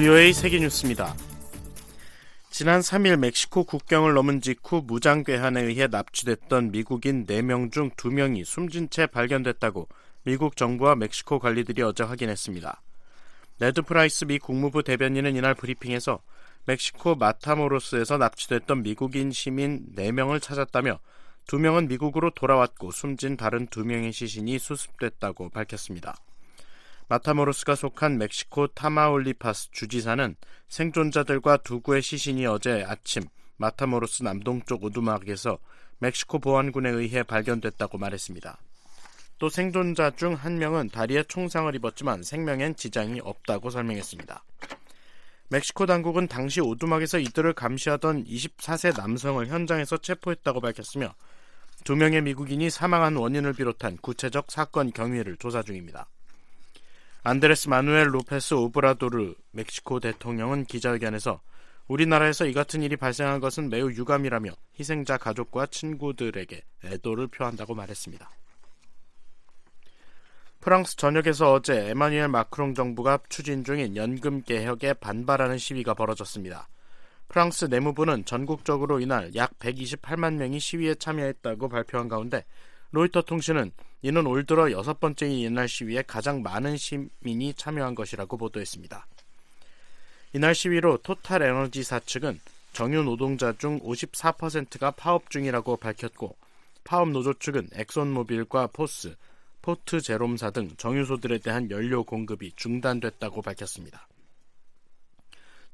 VOA 세계뉴스입니다. 지난 3일 멕시코 국경을 넘은 직후 무장괴한에 의해 납치됐던 미국인 4명 중 2명이 숨진 채 발견됐다고 미국 정부와 멕시코 관리들이 어제 확인했습니다. 네드 프라이스 미 국무부 대변인은 이날 브리핑에서 멕시코 마타모로스에서 납치됐던 미국인 시민 4명을 찾았다며 2명은 미국으로 돌아왔고 숨진 다른 2명의 시신이 수습됐다고 밝혔습니다. 마타모로스가 속한 멕시코 타마올리파스 주지사는 생존자들과 두 구의 시신이 어제 아침 마타모로스 남동쪽 오두막에서 멕시코 보안군에 의해 발견됐다고 말했습니다. 또 생존자 중 한 명은 다리에 총상을 입었지만 생명엔 지장이 없다고 설명했습니다. 멕시코 당국은 당시 오두막에서 이들을 감시하던 24세 남성을 현장에서 체포했다고 밝혔으며 두 명의 미국인이 사망한 원인을 비롯한 구체적 사건 경위를 조사 중입니다. 안드레스 마누엘 로페스 오브라도르 멕시코 대통령은 기자회견에서 우리나라에서 이 같은 일이 발생한 것은 매우 유감이라며 희생자 가족과 친구들에게 애도를 표한다고 말했습니다. 프랑스 전역에서 어제 에마뉴엘 마크롱 정부가 추진 중인 연금 개혁에 반발하는 시위가 벌어졌습니다. 프랑스 내무부는 전국적으로 이날 약 128만 명이 시위에 참여했다고 발표한 가운데 로이터 통신은 이는 올 들어 여섯 번째인 이날 시위에 가장 많은 시민이 참여한 것이라고 보도했습니다. 이날 시위로 토탈 에너지사 측은 정유 노동자 중 54%가 파업 중이라고 밝혔고 파업 노조 측은 엑손모빌과 포스, 포트 제롬사 등 정유소들에 대한 연료 공급이 중단됐다고 밝혔습니다.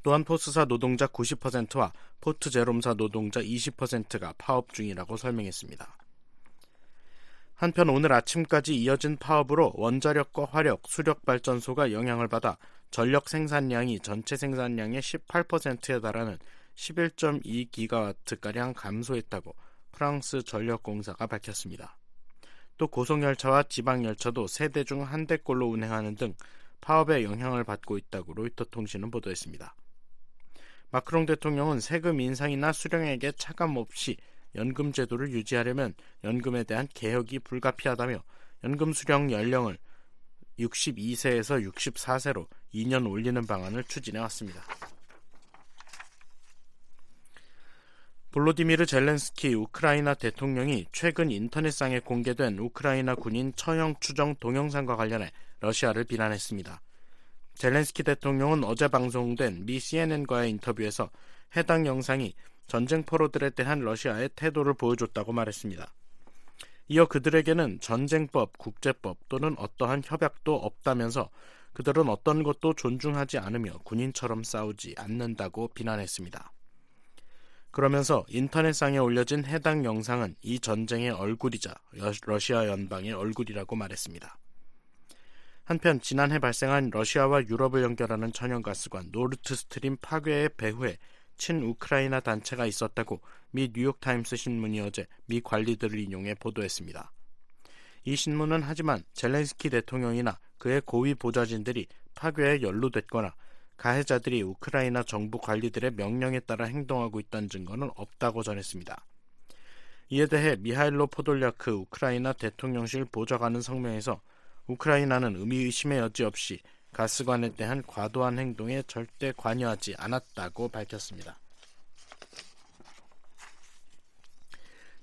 또한 포스사 노동자 90%와 포트 제롬사 노동자 20%가 파업 중이라고 설명했습니다. 한편 오늘 아침까지 이어진 파업으로 원자력과 화력, 수력 발전소가 영향을 받아 전력 생산량이 전체 생산량의 18%에 달하는 11.2기가와트가량 감소했다고 프랑스 전력공사가 밝혔습니다. 또 고속열차와 지방열차도 세 대 중 한 대꼴로 운행하는 등 파업에 영향을 받고 있다고 로이터 통신은 보도했습니다. 마크롱 대통령은 세금 인상이나 수령액에 차감 없이 연금 제도를 유지하려면 연금에 대한 개혁이 불가피하다며 연금 수령 연령을 62세에서 64세로 2년 올리는 방안을 추진해 왔습니다. 볼로디미르 젤렌스키 우크라이나 대통령이 최근 인터넷상에 공개된 우크라이나 군인 처형 추정 동영상과 관련해 러시아를 비난했습니다. 젤렌스키 대통령은 어제 방송된 미 CNN과의 인터뷰에서 해당 영상이 전쟁 포로들에 대한 러시아의 태도를 보여줬다고 말했습니다. 이어 그들에게는 전쟁법, 국제법 또는 어떠한 협약도 없다면서 그들은 어떤 것도 존중하지 않으며 군인처럼 싸우지 않는다고 비난했습니다. 그러면서 인터넷상에 올려진 해당 영상은 이 전쟁의 얼굴이자 러시아 연방의 얼굴이라고 말했습니다. 한편 지난해 발생한 러시아와 유럽을 연결하는 천연가스관 노르트 스트림 파괴의 배후에 친우크라이나 단체가 있었다고 미 뉴욕타임스 신문이 어제 미 관리들을 인용해 보도했습니다. 이 신문은 하지만 젤렌스키 대통령이나 그의 고위 보좌진들이 파괴에 연루됐거나 가해자들이 우크라이나 정부 관리들의 명령에 따라 행동하고 있다는 증거는 없다고 전했습니다. 이에 대해 미하일로 포돌야크 우크라이나 대통령실 보좌관은 성명에서 우크라이나는 의미 의심의 여지 없이 가스관에 대한 과도한 행동에 절대 관여하지 않았다고 밝혔습니다.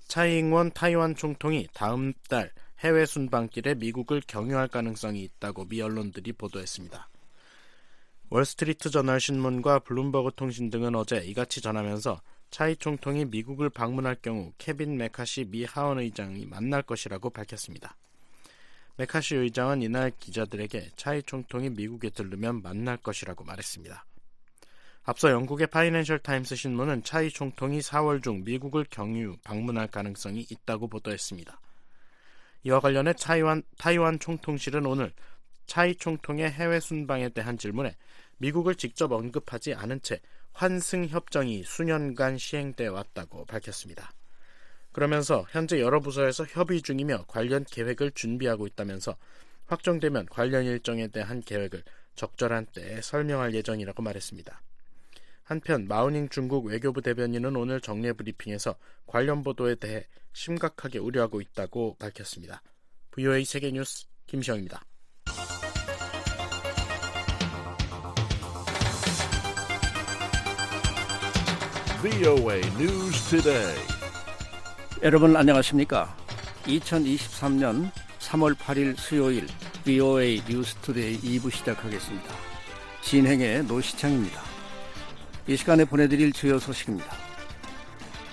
차이잉원 타이완 총통이 다음 달 해외 순방길에 미국을 경유할 가능성이 있다고 미 언론들이 보도했습니다. 월스트리트 저널 신문과 블룸버그 통신 등은 어제 이같이 전하면서 차이 총통이 미국을 방문할 경우 케빈 매카시 미 하원 의장이 만날 것이라고 밝혔습니다. 매카시 의장은 이날 기자들에게 차이 총통이 미국에 들르면 만날 것이라고 말했습니다. 앞서 영국의 파이낸셜 타임스 신문은 차이 총통이 4월 중 미국을 경유 방문할 가능성이 있다고 보도했습니다. 이와 관련해 차이완, 타이완 총통실은 오늘 차이 총통의 해외 순방에 대한 질문에 미국을 직접 언급하지 않은 채 환승 협정이 수년간 시행돼 왔다고 밝혔습니다. 그러면서 현재 여러 부서에서 협의 중이며 관련 계획을 준비하고 있다면서 확정되면 관련 일정에 대한 계획을 적절한 때에 설명할 예정이라고 말했습니다. 한편 마우닝 중국 외교부 대변인은 오늘 정례 브리핑에서 관련 보도에 대해 심각하게 우려하고 있다고 밝혔습니다. VOA 세계뉴스 김시영입니다. VOA News Today. 여러분 안녕하십니까? 2023년 3월 8일 수요일 VOA 뉴스 투데이 2부 시작하겠습니다. 진행의 노시창입니다. 이 시간에 보내드릴 주요 소식입니다.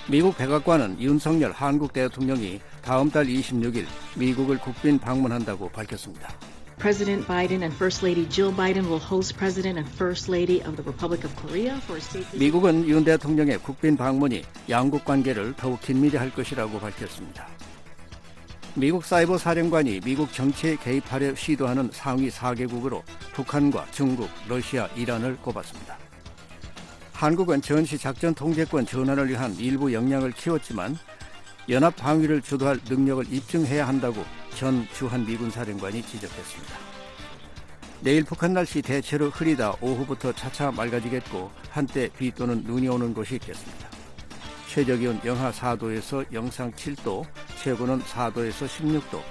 미국 백악관은 윤석열 한국 대통령이 다음 달 26일 미국을 국빈 방문한다고 밝혔습니다. President Biden and First Lady Jill Biden will host President and First Lady of the Republic of Korea for a state. 미국은 윤 대통령의 국빈 방문이 양국 관계를 더욱 긴밀히 할 것이라고 밝혔습니다. 미국 사이버 사령관이 미국 정치에 개입하려 시도하는 상위 4개국으로 북한과 중국, 러시아, 이란을 꼽았습니다. 한국은 전시 작전 통제권 전환을 위한 일부 역량을 키웠지만 연합 방위를 주도할 능력을 입증해야 한다고 전 주한 미군 사령관이 지적했습니다. 내일 북한 날씨 대체로 흐리다 오후부터 차차 맑아지겠고 한때 비 또는 눈이 오는 곳이 있겠습니다. 최저기온 영하 4도에서 영상 7도, 최고는 4도에서 16도,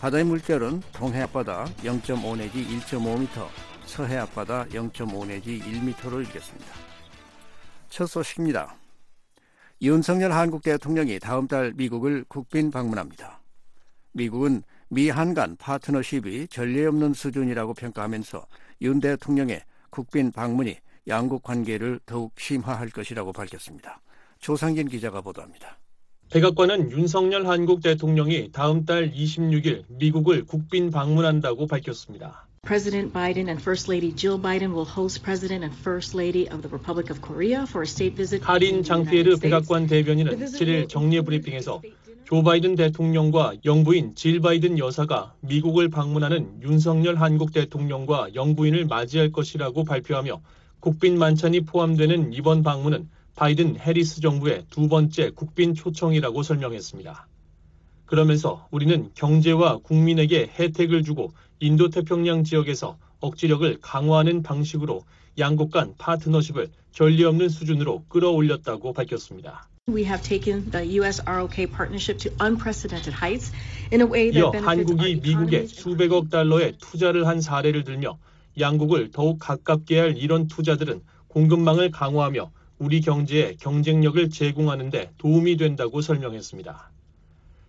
바다의 물결은 동해 앞바다 0.5 내지 1.5m, 서해 앞바다 0.5 내지 1m로 일겠습니다. 첫 소식입니다. 윤석열 한국 대통령이 다음 달 미국을 국빈 방문합니다. 미국은 미한 간 파트너십이 전례 없는 수준이라고 평가하면서 윤 대통령의 국빈 방문이 양국 관계를 더욱 심화할 것이라고 밝혔습니다. 조상진 기자가 보도합니다. 백악관은 윤석열 한국 대통령이 다음 달 26일 미국을 국빈 방문한다고 밝혔습니다. President Biden and First Lady Jill Biden will host President and First Lady of the Republic of Korea for a state visit. 카린 장피에르 백악관 대변인은 7일 정례 브리핑에서 조 바이든 대통령과 영부인 질 바이든 여사가 미국을 방문하는 윤석열 한국 대통령과 영부인을 맞이할 것이라고 발표하며 국빈 만찬이 포함되는 이번 방문은 바이든 해리스 정부의 두 번째 국빈 초청이라고 설명했습니다. 그러면서 우리는 경제와 국민에게 혜택을 주고 인도 태평양 지역에서 억지력을 강화하는 방식으로 양국 간 파트너십을 전례 없는 수준으로 끌어올렸다고 밝혔습니다. We have taken the US ROK partnership to unprecedented heights in a way that 이어 한국이 미국에 수백억 달러의 투자를 한 사례를 들며 양국을 더욱 가깝게 할 이런 투자들은 공급망을 강화하며 우리 경제에 경쟁력을 제공하는 데 도움이 된다고 설명했습니다.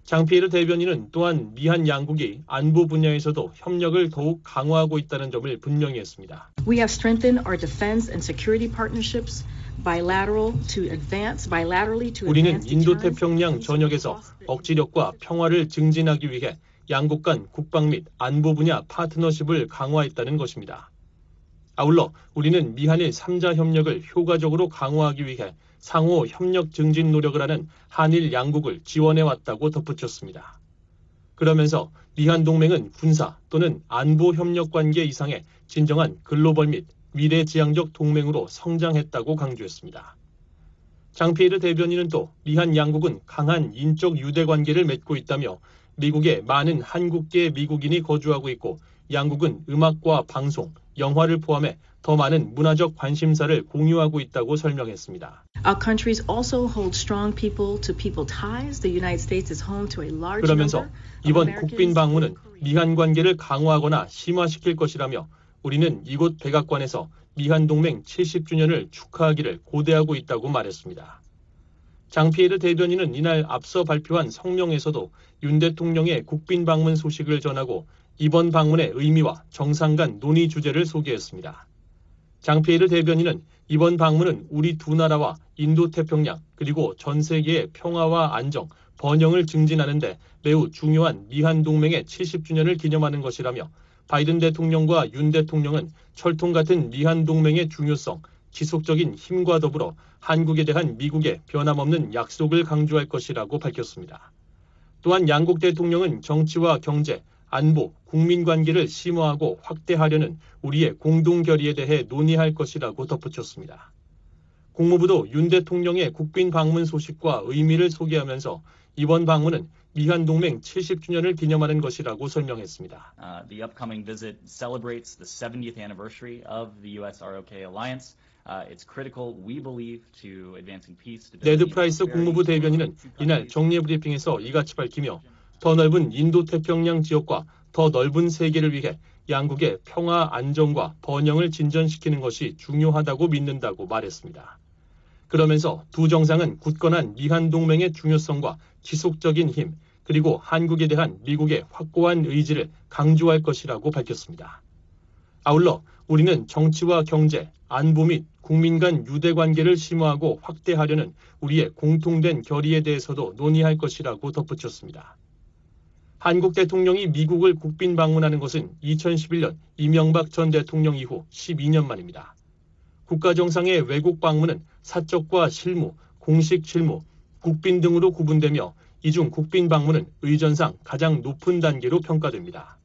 장피에르 대변인은 또한 미한 양국이 안보 분야에서도 협력을 더욱 강화하고 있다는 점을 분명히 했습니다. We have strengthened our defense and security partnerships 우리는 advance 인도 deterrence 태평양 against 전역에서 억지력과 평화를 증진하기 위해 양국 간 국방 및 안보 분야 파트너십을 강화했다는 것입니다. 아울러 우리는 미한일 3자 협력을 효과적으로 강화하기 위해 상호 협력 증진 노력을 하는 한일 양국을 지원해 왔다고 덧붙였습니다. 그러면서 미한 동맹은 군사 또는 안보 협력 관계 이상의 진정한 글로벌 및 미래 지향적 동맹으로 성장했다고 강조했습니다. 장피에르 대변인은 또 미한 양국은 강한 인적 유대 관계를 맺고 있다며 미국에 많은 한국계 미국인이 거주하고 있고 양국은 음악과 방송, 영화를 포함해 더 많은 문화적 관심사를 공유하고 있다고 설명했습니다. Our countries also hold strong people-to-people ties. The United States is home to a large 그러면서 이번 국빈 방문은. 미한 관계를 강화하거나 심화시킬 것이라며 우리는 이곳 백악관에서 미한 동맹 70주년을 축하하기를 고대하고 있다고 말했습니다. 장피에르 대변인은 이날 앞서 발표한 성명에서도 윤 대통령의 국빈 방문 소식을 전하고 이번 방문의 의미와 정상 간 논의 주제를 소개했습니다. 장피에르 대변인은 이번 방문은 우리 두 나라와 인도 태평양 그리고 전 세계의 평화와 안정, 번영을 증진하는데 매우 중요한 미한 동맹의 70주년을 기념하는 것이라며 바이든 대통령과 윤 대통령은 철통 같은 미한 동맹의 중요성, 지속적인 힘과 더불어 한국에 대한 미국의 변함없는 약속을 강조할 것이라고 밝혔습니다. 또한 양국 대통령은 정치와 경제, 안보, 국민 관계를 심화하고 확대하려는 우리의 공동 결의에 대해 논의할 것이라고 덧붙였습니다. 국무부도 윤 대통령의 국빈 방문 소식과 의미를 소개하면서 이번 방문은 미한 동맹 70주년을 기념하는 것이라고 설명했습니다. Uh, the upcoming visit celebrates the 70th anniversary of the U.S. ROK alliance. Uh, it's critical, we believe, to advancing peace, stability, 네드 프라이스 국무부 대변인은. 이날 정례 브리핑에서 이같이 밝히며 더 넓은 인도 태평양 지역과 더 넓은 세계를 위해 양국의 평화 안정과 번영을 진전시키는 것이 중요하다고 믿는다고 말했습니다. 그러면서 두 정상은 굳건한 미한 동맹의 중요성과 지속적인 힘, 그리고 한국에 대한 미국의 확고한 의지를 강조할 것이라고 밝혔습니다. 아울러 우리는 정치와 경제, 안보 및 국민 간 유대 관계를 심화하고 확대하려는 우리의 공통된 결의에 대해서도 논의할 것이라고 덧붙였습니다. 한국 대통령이 미국을 국빈 방문하는 것은 2011년 이명박 전 대통령 이후 12년 만입니다. 국가정상의 외국 방문은 사적과 실무, 공식 실무, 국빈 등으로 구분되며 이 중 국빈 방문은 의전상 가장 높은 단계로 평가됩니다.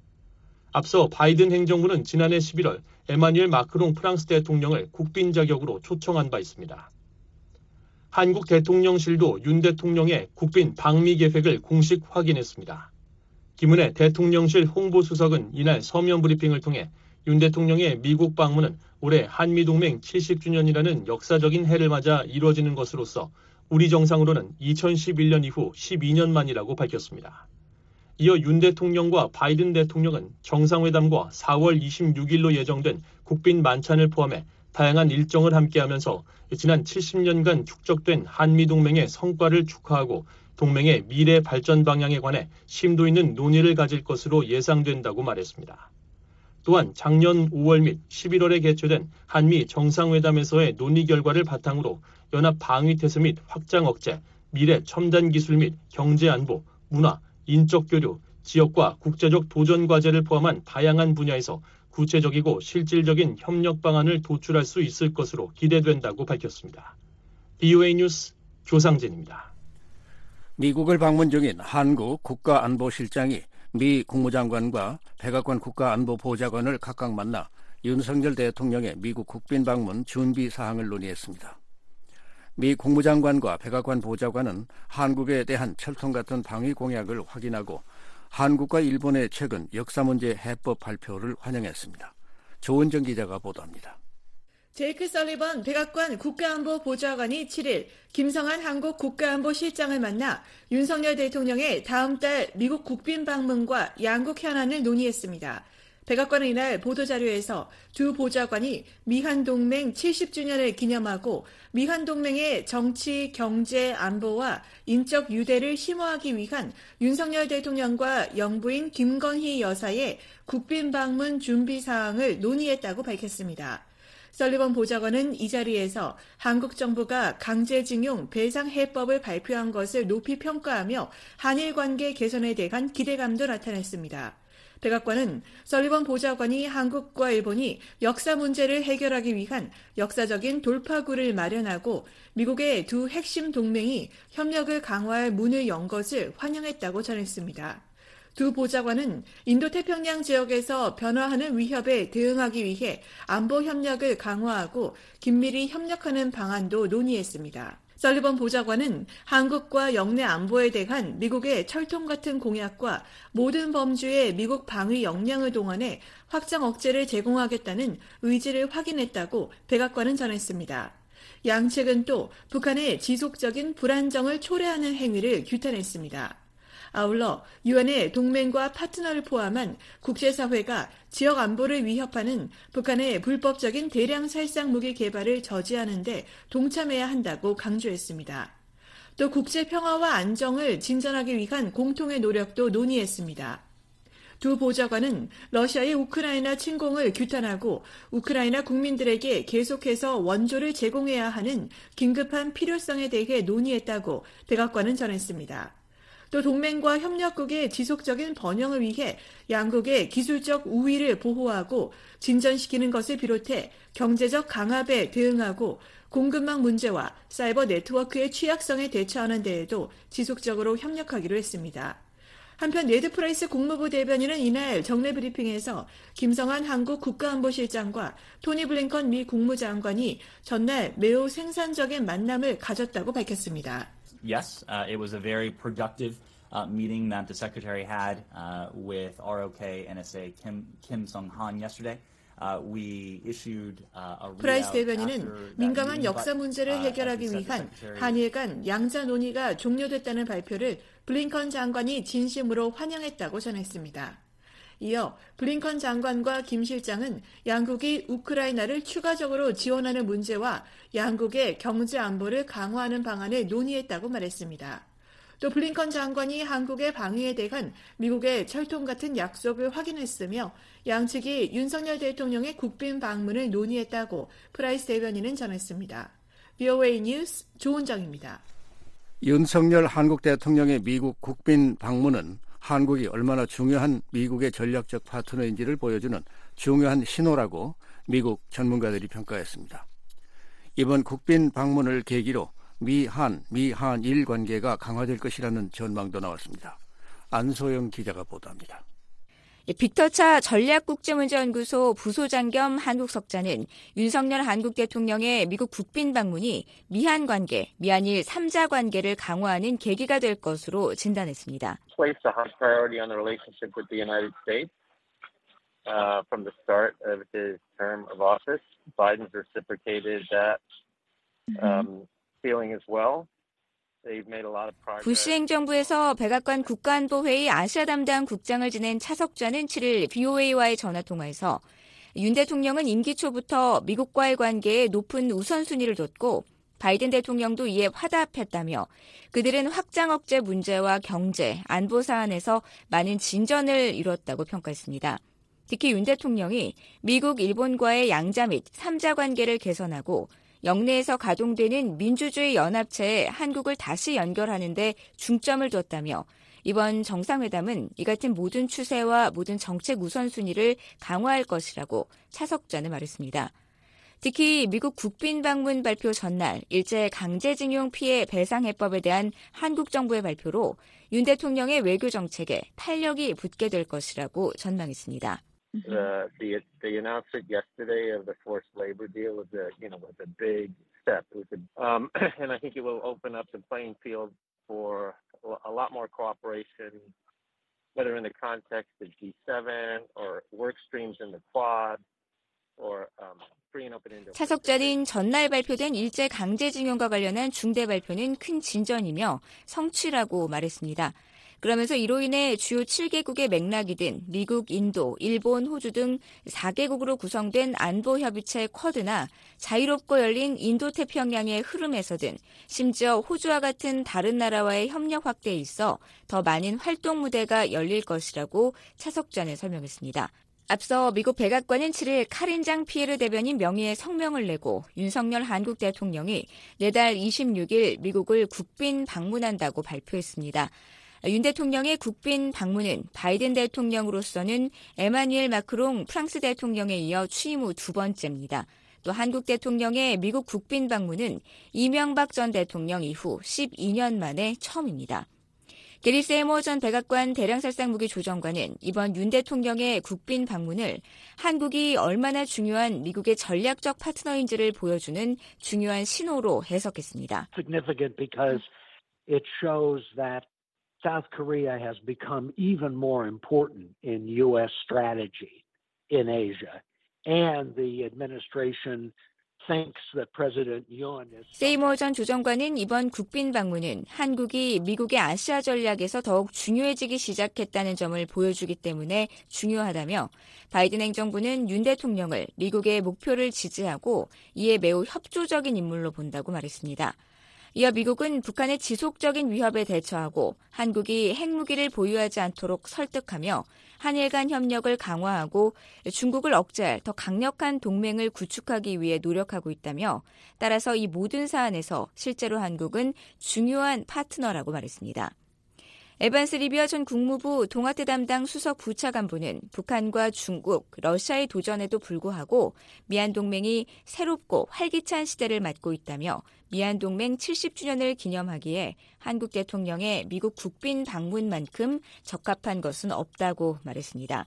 앞서 바이든 행정부는 지난해 11월 에마뉴엘 마크롱 프랑스 대통령을 국빈 자격으로 초청한 바 있습니다. 한국 대통령실도 윤 대통령의 국빈 방미 계획을 공식 확인했습니다. 김은혜 대통령실 홍보수석은 이날 서면 브리핑을 통해 윤 대통령의 미국 방문은 올해 한미동맹 70주년이라는 역사적인 해를 맞아 이루어지는 것으로서 우리 정상으로는 2011년 이후 12년 만이라고 밝혔습니다. 이어 윤 대통령과 바이든 대통령은 정상회담과 4월 26일로 예정된 국빈 만찬을 포함해 다양한 일정을 함께하면서 지난 70년간 축적된 한미동맹의 성과를 축하하고 동맹의 미래 발전 방향에 관해 심도 있는 논의를 가질 것으로 예상된다고 말했습니다. 또한 작년 5월 및 11월에 개최된 한미 정상회담에서의 논의 결과를 바탕으로 연합 방위 태세 및 확장 억제, 미래 첨단 기술 및 경제 안보, 문화, 인적 교류, 지역과 국제적 도전 과제를 포함한 다양한 분야에서 구체적이고 실질적인 협력 방안을 도출할 수 있을 것으로 기대된다고 밝혔습니다. BOA 뉴스 조상진입니다. 미국을 방문 중인 한국 국가안보실장이 미 국무장관과 백악관 국가안보보좌관을 각각 만나 윤석열 대통령의 미국 국빈 방문 준비 사항을 논의했습니다. 미 국무장관과 백악관 보좌관은 한국에 대한 철통 같은 방위 공약을 확인하고 한국과 일본의 최근 역사 문제 해법 발표를 환영했습니다. 조은정 기자가 보도합니다. 제이크 설리번 백악관 국가안보 보좌관이 7일 김성한 한국 국가안보실장을 만나 윤석열 대통령의 다음 달 미국 국빈 방문과 양국 현안을 논의했습니다. 백악관은 이날 보도자료에서 두 보좌관이 미한동맹 70주년을 기념하고 미한동맹의 정치, 경제, 안보와 인적 유대를 심화하기 위한 윤석열 대통령과 영부인 김건희 여사의 국빈 방문 준비 사항을 논의했다고 밝혔습니다. 설리번 보좌관은 이 자리에서 한국 정부가 강제징용 배상 해법을 발표한 것을 높이 평가하며 한일 관계 개선에 대한 기대감도 나타냈습니다. 백악관은 설리번 보좌관이 한국과 일본이 역사 문제를 해결하기 위한 역사적인 돌파구를 마련하고 미국의 두 핵심 동맹이 협력을 강화할 문을 연 것을 환영했다고 전했습니다. 두 보좌관은 인도태평양 지역에서 변화하는 위협에 대응하기 위해 안보 협력을 강화하고 긴밀히 협력하는 방안도 논의했습니다. 설리번 보좌관은 한국과 영내 안보에 대한 미국의 철통 같은 공약과 모든 범주의 미국 방위 역량을 동원해 확장 억제를 제공하겠다는 의지를 확인했다고 백악관은 전했습니다. 양측은 또 북한의 지속적인 불안정을 초래하는 행위를 규탄했습니다. 아울러 유엔의 동맹과 파트너를 포함한 국제사회가 지역 안보를 위협하는 북한의 불법적인 대량 살상 무기 개발을 저지하는 데 동참해야 한다고 강조했습니다. 또 국제 평화와 안정을 진전하기 위한 공통의 노력도 논의했습니다. 두 보좌관은 러시아의 우크라이나 침공을 규탄하고 우크라이나 국민들에게 계속해서 원조를 제공해야 하는 긴급한 필요성에 대해 논의했다고 백악관은 전했습니다. 또 동맹과 협력국의 지속적인 번영을 위해 양국의 기술적 우위를 보호하고 진전시키는 것을 비롯해 경제적 강압에 대응하고 공급망 문제와 사이버 네트워크의 취약성에 대처하는 데에도 지속적으로 협력하기로 했습니다. 한편 네드 프라이스 국무부 대변인은 이날 정례 브리핑에서 김성한 한국 국가안보실장과 토니 블링컨 미 국무장관이 전날 매우 생산적인 만남을 가졌다고 밝혔습니다. Yes, uh, it was a very productive uh, meeting that the secretary had uh, with ROK NSA Kim Kim Sung Han yesterday. 프라이스 대변인은 민감한 역사 문제를 해결하기 위한 한일 간 양자 논의가 종료됐다는 발표를 블링컨 장관이 진심으로 환영했다고 전했습니다. 이어 블링컨 장관과 김 실장은 양국이 우크라이나를 추가적으로 지원하는 문제와 양국의 경제 안보를 강화하는 방안을 논의했다고 말했습니다. 또 블링컨 장관이 한국의 방위에 대한 미국의 철통 같은 약속을 확인했으며 양측이 윤석열 대통령의 국빈 방문을 논의했다고 프라이스 대변인은 전했습니다. VOA 뉴스 조은정입니다. 윤석열 한국 대통령의 미국 국빈 방문은 한국이 얼마나 중요한 미국의 전략적 파트너인지를 보여주는 중요한 신호라고 미국 전문가들이 평가했습니다. 이번 국빈 방문을 계기로 미한, 미한일 관계가 강화될 것이라는 전망도 나왔습니다. 안소영 기자가 보도합니다. 빅터차 전략국제문제연구소 부소장 겸 한국석자는 윤석열 한국 대통령의 미국 국빈 방문이 미한 관계, 미한일 3자 관계를 강화하는 계기가 될 것으로 진단했습니다. placed a high priority on the relationship with the United States uh, from the start of his term of office. Biden's reciprocated that um, feeling as well. 부시 행정부에서 백악관 국가안보회의 아시아 담당 국장을 지낸 차석자는 7일 BOA와의 전화 통화에서 윤 대통령은 임기 초부터 미국과의 관계에 높은 우선순위를 뒀고 바이든 대통령도 이에 화답했다며 그들은 확장 억제 문제와 경제, 안보 사안에서 많은 진전을 이뤘다고 평가했습니다. 특히 윤 대통령이 미국, 일본과의 양자 및 3자 관계를 개선하고 영내에서 가동되는 민주주의 연합체에 한국을 다시 연결하는 데 중점을 뒀다며 이번 정상회담은 이 같은 모든 추세와 모든 정책 우선순위를 강화할 것이라고 차석자는 말했습니다. 특히 미국 국빈 방문 발표 전날 일제 강제징용 피해 배상 해법에 대한 한국 정부의 발표로 윤 대통령의 외교 정책에 탄력이 붙게 될 것이라고 전망했습니다. The, the the announcement yesterday of the forced labor deal was a you know was a big step. It was a, um, and I think it will open up the playing field for a lot more cooperation, whether in the context of G7 or work streams in the Quad or um, 차석자는 전날 발표된 일제 강제징용과 관련한 중대 발표는 큰 진전이며 성취라고 말했습니다. 그러면서 이로 인해 주요 7개국의 맥락이 든 미국, 인도, 일본, 호주 등 4개국으로 구성된 안보협의체 쿼드나 자유롭고 열린 인도태평양의 흐름에서 든 심지어 호주와 같은 다른 나라와의 협력 확대에 있어 더 많은 활동 무대가 열릴 것이라고 차석전에 설명했습니다. 앞서 미국 백악관은 7일 카린장 피에르 대변인 명의의 성명을 내고 윤석열 한국 대통령이 내달 26일 미국을 국빈 방문한다고 발표했습니다. 윤 대통령의 국빈 방문은 바이든 대통령으로서는 에마뉘엘 마크롱 프랑스 대통령에 이어 취임 후 두 번째입니다. 또 한국 대통령의 미국 국빈 방문은 이명박 전 대통령 이후 12년 만에 처음입니다. 게리 세모 전 백악관 대량살상 무기 조정관은 이번 윤 대통령의 국빈 방문을 한국이 얼마나 중요한 미국의 전략적 파트너인지를 보여주는 중요한 신호로 해석했습니다. South Korea has become even more important in U.S. strategy in Asia. And the administration 세이모 전 조정관은 이번 국빈 방문은 한국이 미국의 아시아 전략에서 더욱 중요해지기 시작했다는 점을 보여주기 때문에 중요하다며 바이든 행정부는 윤 대통령을 미국의 목표를 지지하고 이에 매우 협조적인 인물로 본다고 말했습니다. 이어 미국은 북한의 지속적인 위협에 대처하고 한국이 핵무기를 보유하지 않도록 설득하며 한일 간 협력을 강화하고 중국을 억제할 더 강력한 동맹을 구축하기 위해 노력하고 있다며 따라서 이 모든 사안에서 실제로 한국은 중요한 파트너라고 말했습니다. 에반스 리비아 전 국무부 동아태 담당 수석 부차관보는 북한과 중국, 러시아의 도전에도 불구하고 미안 동맹이 새롭고 활기찬 시대를 맞고 있다며 미안 동맹 70주년을 기념하기에 한국 대통령의 미국 국빈 방문만큼 적합한 것은 없다고 말했습니다.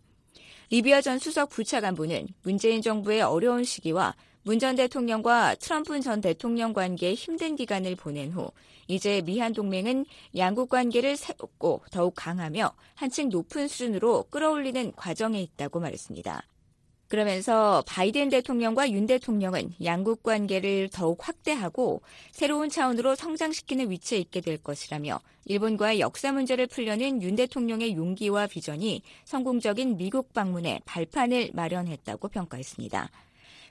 리비아 전 수석 부차관보는 문재인 정부의 어려운 시기와 문 전 대통령과 트럼프 전 대통령 관계에 힘든 기간을 보낸 후 이제 미한 동맹은 양국 관계를 새롭고 더욱 강하며 한층 높은 수준으로 끌어올리는 과정에 있다고 말했습니다. 그러면서 바이든 대통령과 윤 대통령은 양국 관계를 더욱 확대하고 새로운 차원으로 성장시키는 위치에 있게 될 것이라며 일본과의 역사 문제를 풀려는 윤 대통령의 용기와 비전이 성공적인 미국 방문에 발판을 마련했다고 평가했습니다.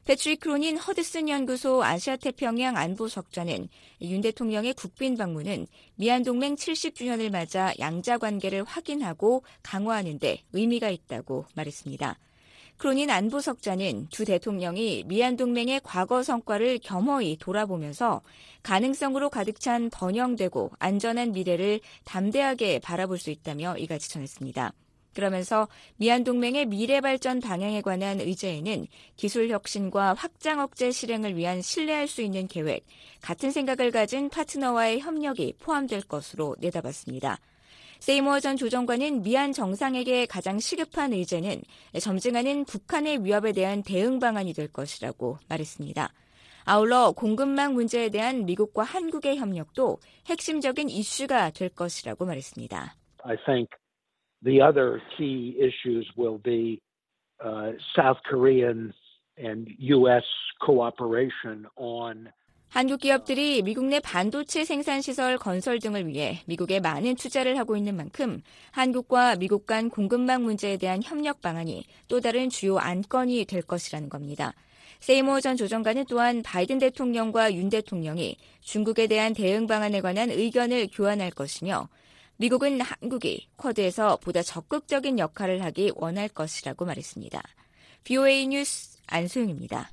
패트릭 크로닌 허드슨 연구소 아시아태평양 안보석자는 윤 대통령의 국빈 방문은 미한 동맹 70주년을 맞아 양자 관계를 확인하고 강화하는 데 의미가 있다고 말했습니다. 크로닌 안보석자는 두 대통령이 미한 동맹의 과거 성과를 겸허히 돌아보면서 가능성으로 가득 찬 번영되고 안전한 미래를 담대하게 바라볼 수 있다며 이같이 전했습니다. 그러면서 미한 동맹의 미래 발전 방향에 관한 의제에는 기술 혁신과 확장 억제 실행을 위한 신뢰할 수 있는 계획, 같은 생각을 가진 파트너와의 협력이 포함될 것으로 내다봤습니다. 세이모어 전 조정관은 미한 정상에게 가장 시급한 의제는 점증하는 북한의 위협에 대한 대응 방안이 될 것이라고 말했습니다. 아울러 공급망 문제에 대한 미국과 한국의 협력도 핵심적인 이슈가 될 것이라고 말했습니다. I think the other key issues will be uh, South Korean and U.S. cooperation on 한국 기업들이 미국 내 반도체 생산 시설 건설 등을 위해 미국에 많은 투자를 하고 있는 만큼 한국과 미국 간 공급망 문제에 대한 협력 방안이 또 다른 주요 안건이 될 것이라는 겁니다. 세이모 전 조정관은 또한 바이든 대통령과 윤 대통령이 중국에 대한 대응 방안에 관한 의견을 교환할 것이며 미국은 한국이 쿼드에서 보다 적극적인 역할을 하기 원할 것이라고 말했습니다. BOA 뉴스 안소영입니다.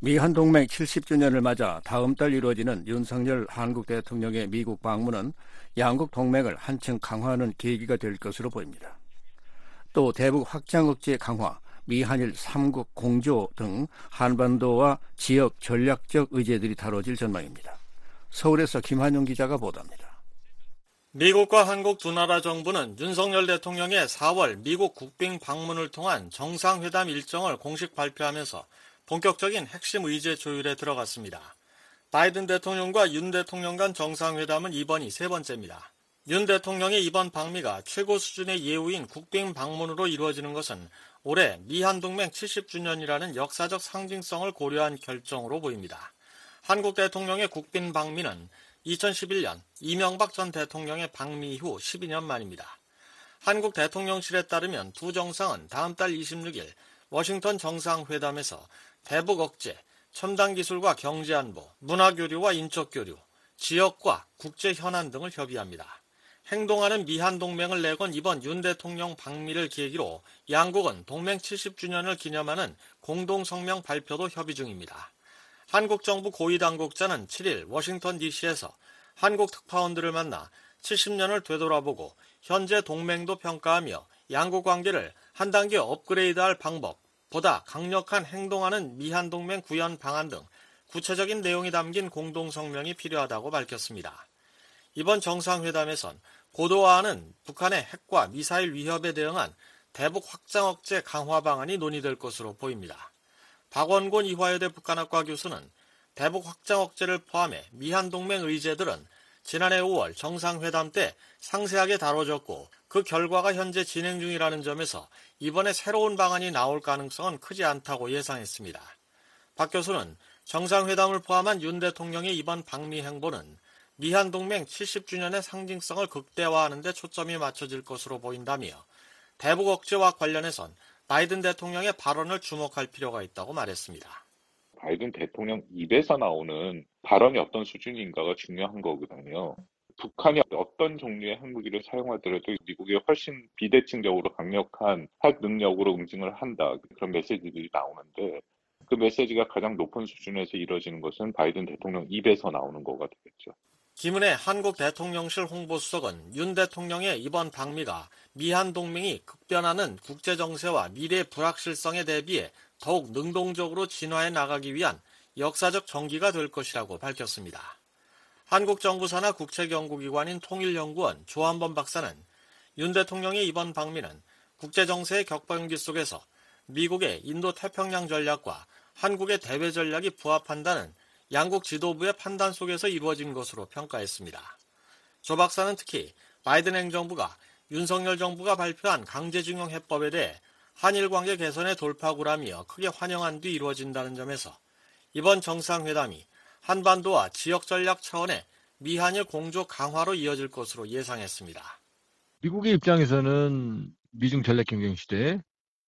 미 한 동맹 70주년을 맞아 다음 달 이루어지는 윤석열 한국 대통령의 미국 방문은 양국 동맹을 한층 강화하는 계기가 될 것으로 보입니다. 또 대북 확장 억제 강화, 미한일 3국 공조 등 한반도와 지역 전략적 의제들이 다뤄질 전망입니다. 서울에서 김한용 기자가 보도합니다. 미국과 한국 두 나라 정부는 윤석열 대통령의 4월 미국 국빈 방문을 통한 정상회담 일정을 공식 발표하면서 본격적인 핵심 의제 조율에 들어갔습니다. 바이든 대통령과 윤 대통령 간 정상회담은 이번이 세 번째입니다. 윤 대통령의 이번 방미가 최고 수준의 예우인 국빈 방문으로 이루어지는 것은 올해 미한동맹 70주년이라는 역사적 상징성을 고려한 결정으로 보입니다. 한국 대통령의 국빈 방미는 2011년 이명박 전 대통령의 방미 이후 12년 만입니다. 한국 대통령실에 따르면 두 정상은 다음 달 26일 워싱턴 정상회담에서 대북 억제, 첨단 기술과 경제 안보, 문화 교류와 인적 교류, 지역과 국제 현안 등을 협의합니다. 행동하는 미한 동맹을 내건 이번 윤 대통령 방미를 계기로 양국은 동맹 70주년을 기념하는 공동 성명 발표도 협의 중입니다. 한국 정부 고위 당국자는 7일 워싱턴 DC에서 한국 특파원들을 만나 70년을 되돌아보고 현재 동맹도 평가하며 양국 관계를 한 단계 업그레이드할 방법, 보다 강력한 행동하는 미한 동맹 구현 방안 등 구체적인 내용이 담긴 공동 성명이 필요하다고 밝혔습니다. 이번 정상회담에선 고도화하는 북한의 핵과 미사일 위협에 대응한 대북 확장 억제 강화 방안이 논의될 것으로 보입니다. 박원곤 이화여대 북한학과 교수는 대북 확장 억제를 포함해 미한 동맹 의제들은 지난해 5월 정상회담 때 상세하게 다뤄졌고 그 결과가 현재 진행 중이라는 점에서 이번에 새로운 방안이 나올 가능성은 크지 않다고 예상했습니다. 박 교수는 정상회담을 포함한 윤 대통령의 이번 방미 행보는 미한 동맹 70주년의 상징성을 극대화하는 데 초점이 맞춰질 것으로 보인다며 대북 억제와 관련해선 바이든 대통령의 발언을 주목할 필요가 있다고 말했습니다. 바이든 대통령 입에서 나오는 발언이 어떤 수준인가가 중요한 거거든요. 북한이 어떤 종류의 핵무기를 사용하더라도 미국이 훨씬 비대칭적으로 강력한 핵 능력으로 응징을 한다. 그런 메시지들이 나오는데 그 메시지가 가장 높은 수준에서 이루어지는 것은 바이든 대통령 입에서 나오는 거가 되겠죠. 김은혜 한국 대통령실 홍보수석은 윤 대통령의 이번 방미가 미한 동맹이 급변하는 국제 정세와 미래 불확실성에 대비해 더욱 능동적으로 진화해 나가기 위한 역사적 전기가 될 것이라고 밝혔습니다. 한국 정부 산하 국책 연구기관인 통일연구원 조한범 박사는 윤 대통령의 이번 방미는 국제 정세의 격변기 속에서 미국의 인도 태평양 전략과 한국의 대외 전략이 부합한다는 양국 지도부의 판단 속에서 이루어진 것으로 평가했습니다. 조 박사는 특히 바이든 행정부가 윤석열 정부가 발표한 강제징용 해법에 대해 한일 관계 개선의 돌파구라며 크게 환영한 뒤 이루어진다는 점에서 이번 정상회담이 한반도와 지역 전략 차원의 미한일 공조 강화로 이어질 것으로 예상했습니다. 미국의 입장에서는 미중 전략 경쟁 시대,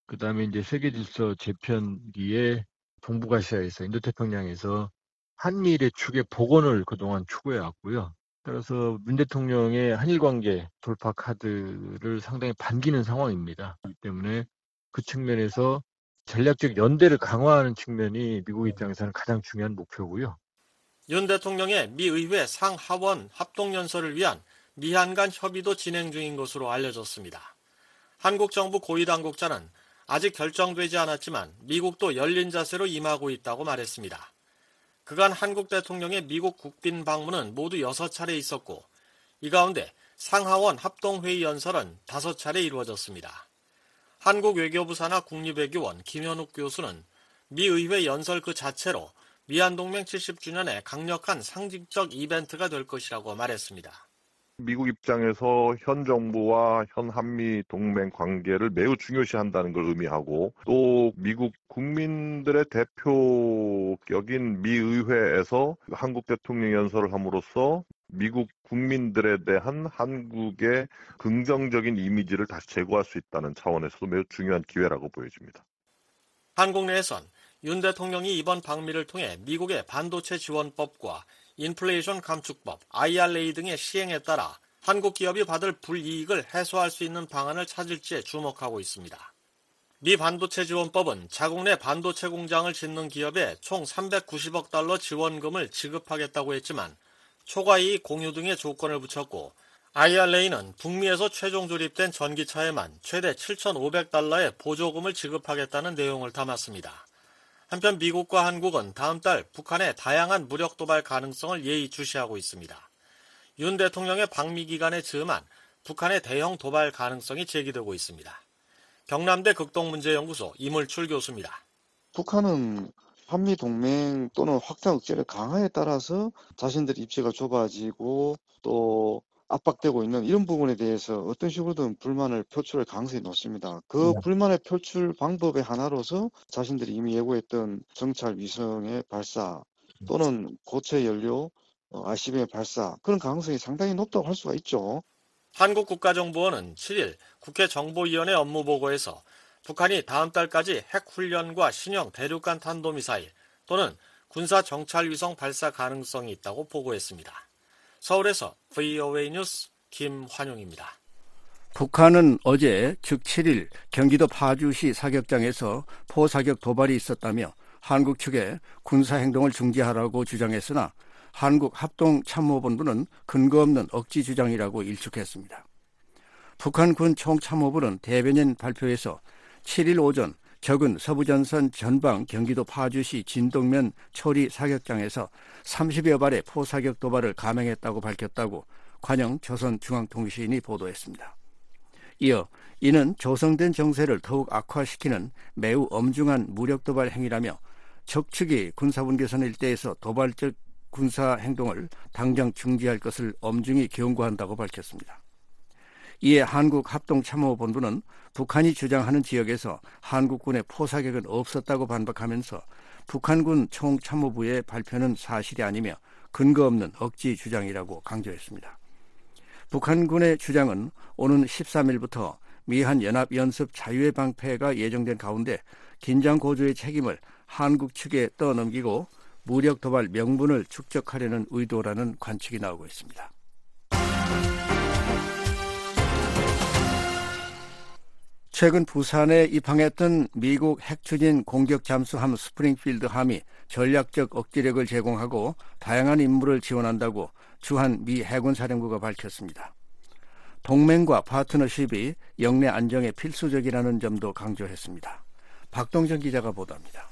그 다음에 이제 세계 질서 재편기에 동북아시아에서 인도태평양에서 한미일의 축의 복원을 그동안 추구해 왔고요. 따라서 문 대통령의 한일 관계 돌파 카드를 상당히 반기는 상황입니다. 그렇기 때문에 그 측면에서 전략적 연대를 강화하는 측면이 미국 입장에서는 가장 중요한 목표고요. 윤 대통령의 미 의회 상하원 합동연설을 위한 미한 간 협의도 진행 중인 것으로 알려졌습니다. 한국 정부 고위 당국자는 아직 결정되지 않았지만 미국도 열린 자세로 임하고 있다고 말했습니다. 그간 한국 대통령의 미국 국빈 방문은 모두 6차례 있었고 이 가운데 상하원 합동회의 연설은 5차례 이루어졌습니다. 한국 외교부 산하 국립외교원 김현욱 교수는 미 의회 연설 그 자체로 미한 동맹 70주년의 강력한 상징적 이벤트가 될 것이라고 말했습니다. 미국 입장에서 현 정부와 현 한미 동맹 관계를 매우 중요시한다는 걸 의미하고 또 미국 국민들의 대표격인 미 의회에서 한국 대통령 연설을 함으로써 미국 국민들에 대한 한국의 긍정적인 이미지를 다시 제고할 수 있다는 차원에서도 매우 중요한 기회라고 보여집니다. 한국 내에선 윤 대통령이 이번 방미를 통해 미국의 반도체 지원법과 인플레이션 감축법, IRA 등의 시행에 따라 한국 기업이 받을 불이익을 해소할 수 있는 방안을 찾을지에 주목하고 있습니다. 미 반도체 지원법은 자국 내 반도체 공장을 짓는 기업에 총 390억 달러 지원금을 지급하겠다고 했지만 초과이익 공유 등의 조건을 붙였고 IRA는 북미에서 최종 조립된 전기차에만 최대 7,500달러의 보조금을 지급하겠다는 내용을 담았습니다. 한편 미국과 한국은 다음 달 북한의 다양한 무력 도발 가능성을 예의주시하고 있습니다. 윤 대통령의 방미 기간에 즈음한 북한의 대형 도발 가능성이 제기되고 있습니다. 경남대 극동문제연구소 이물출 교수입니다. 북한은 한미 동맹 또는 확장 억제를 강화에 따라서 자신들의 입지가 좁아지고 또 압박되고 있는 이런 부분에 대해서 어떤 식으로든 불만을 표출할 가능성이 높습니다. 그 네. 불만의 표출 방법의 하나로서 자신들이 이미 예고했던 정찰 위성의 발사 또는 고체 연료 RCBM의 어, 발사 그런 가능성이 상당히 높다고 할 수가 있죠. 한국국가정보원은 7일 국회 정보위원회 업무보고에서 북한이 다음 달까지 핵훈련과 신형 대륙간 탄도미사일 또는 군사 정찰위성 발사 가능성이 있다고 보고했습니다. 서울에서 VOA 뉴스 김환용입니다. 북한은 어제 즉 7일 경기도 파주시 사격장에서 포사격 도발이 있었다며 한국 측에 군사 행동을 중지하라고 주장했으나 한국 합동참모본부는 근거 없는 억지 주장이라고 일축했습니다. 북한 군 총참모부는 대변인 발표에서 7일 오전 적은 서부전선 전방 경기도 파주시 진동면 초리 사격장에서 30여 발의 포사격 도발을 감행했다고 밝혔다고 관영 조선중앙통신이 보도했습니다. 이어 이는 조성된 정세를 더욱 악화시키는 매우 엄중한 무력 도발 행위라며 적 측이 군사분계선 일대에서 도발적 군사 행동을 당장 중지할 것을 엄중히 경고한다고 밝혔습니다. 이에 한국합동참모본부는 북한이 주장하는 지역에서 한국군의 포사격은 없었다고 반박하면서 북한군 총참모부의 발표는 사실이 아니며 근거 없는 억지 주장이라고 강조했습니다. 북한군의 주장은 오는 13일부터 미한 연합 연습 자유의 방패가 예정된 가운데 긴장 고조의 책임을 한국 측에 떠넘기고 무력 도발 명분을 축적하려는 의도라는 관측이 나오고 있습니다. 최근 부산에 입항했던 미국 핵추진 공격 잠수함 스프링필드 함이 전략적 억지력을 제공하고 다양한 임무를 지원한다고 주한 미 해군 사령부가 밝혔습니다. 동맹과 파트너십이 영내 안정에 필수적이라는 점도 강조했습니다. 박동정 기자가 보도합니다.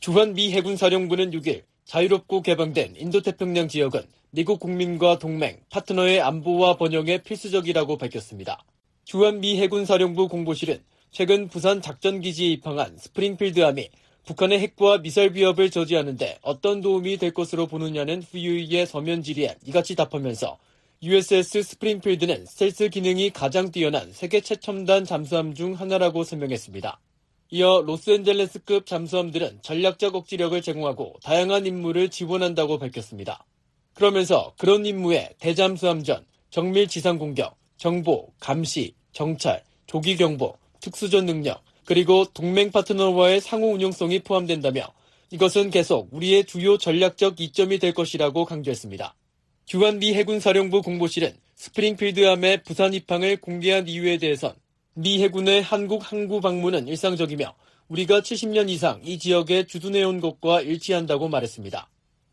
주한 미 해군 사령부는 6일 자유롭고 개방된 인도태평양 지역은 미국 국민과 동맹, 파트너의 안보와 번영에 필수적이라고 밝혔습니다. 주한 미 해군 사령부 공보실은 최근 부산 작전기지에 입항한 스프링필드함이 북한의 핵과 미사일 위협을 저지하는데 어떤 도움이 될 것으로 보느냐는 후유의 서면 질의에 이같이 답하면서 USS 스프링필드는 스텔스 기능이 가장 뛰어난 세계 최첨단 잠수함 중 하나라고 설명했습니다. 이어 로스앤젤레스급 잠수함들은 전략적 억지력을 제공하고 다양한 임무를 지원한다고 밝혔습니다. 그러면서 그런 임무에 대잠수함전, 정밀 지상 공격, 정보, 감시, 정찰, 조기 경보, 특수전 능력, 그리고 동맹 파트너와의 상호 운용성이 포함된다며 이것은 계속 우리의 주요 전략적 이점이 될 것이라고 강조했습니다. 주한미 해군사령부 공보실은 스프링필드함의 부산 입항을 공개한 이유에 대해선 미 해군의 한국 항구 방문은 일상적이며 우리가 70년 이상 이 지역에 주둔해온 것과 일치한다고 말했습니다.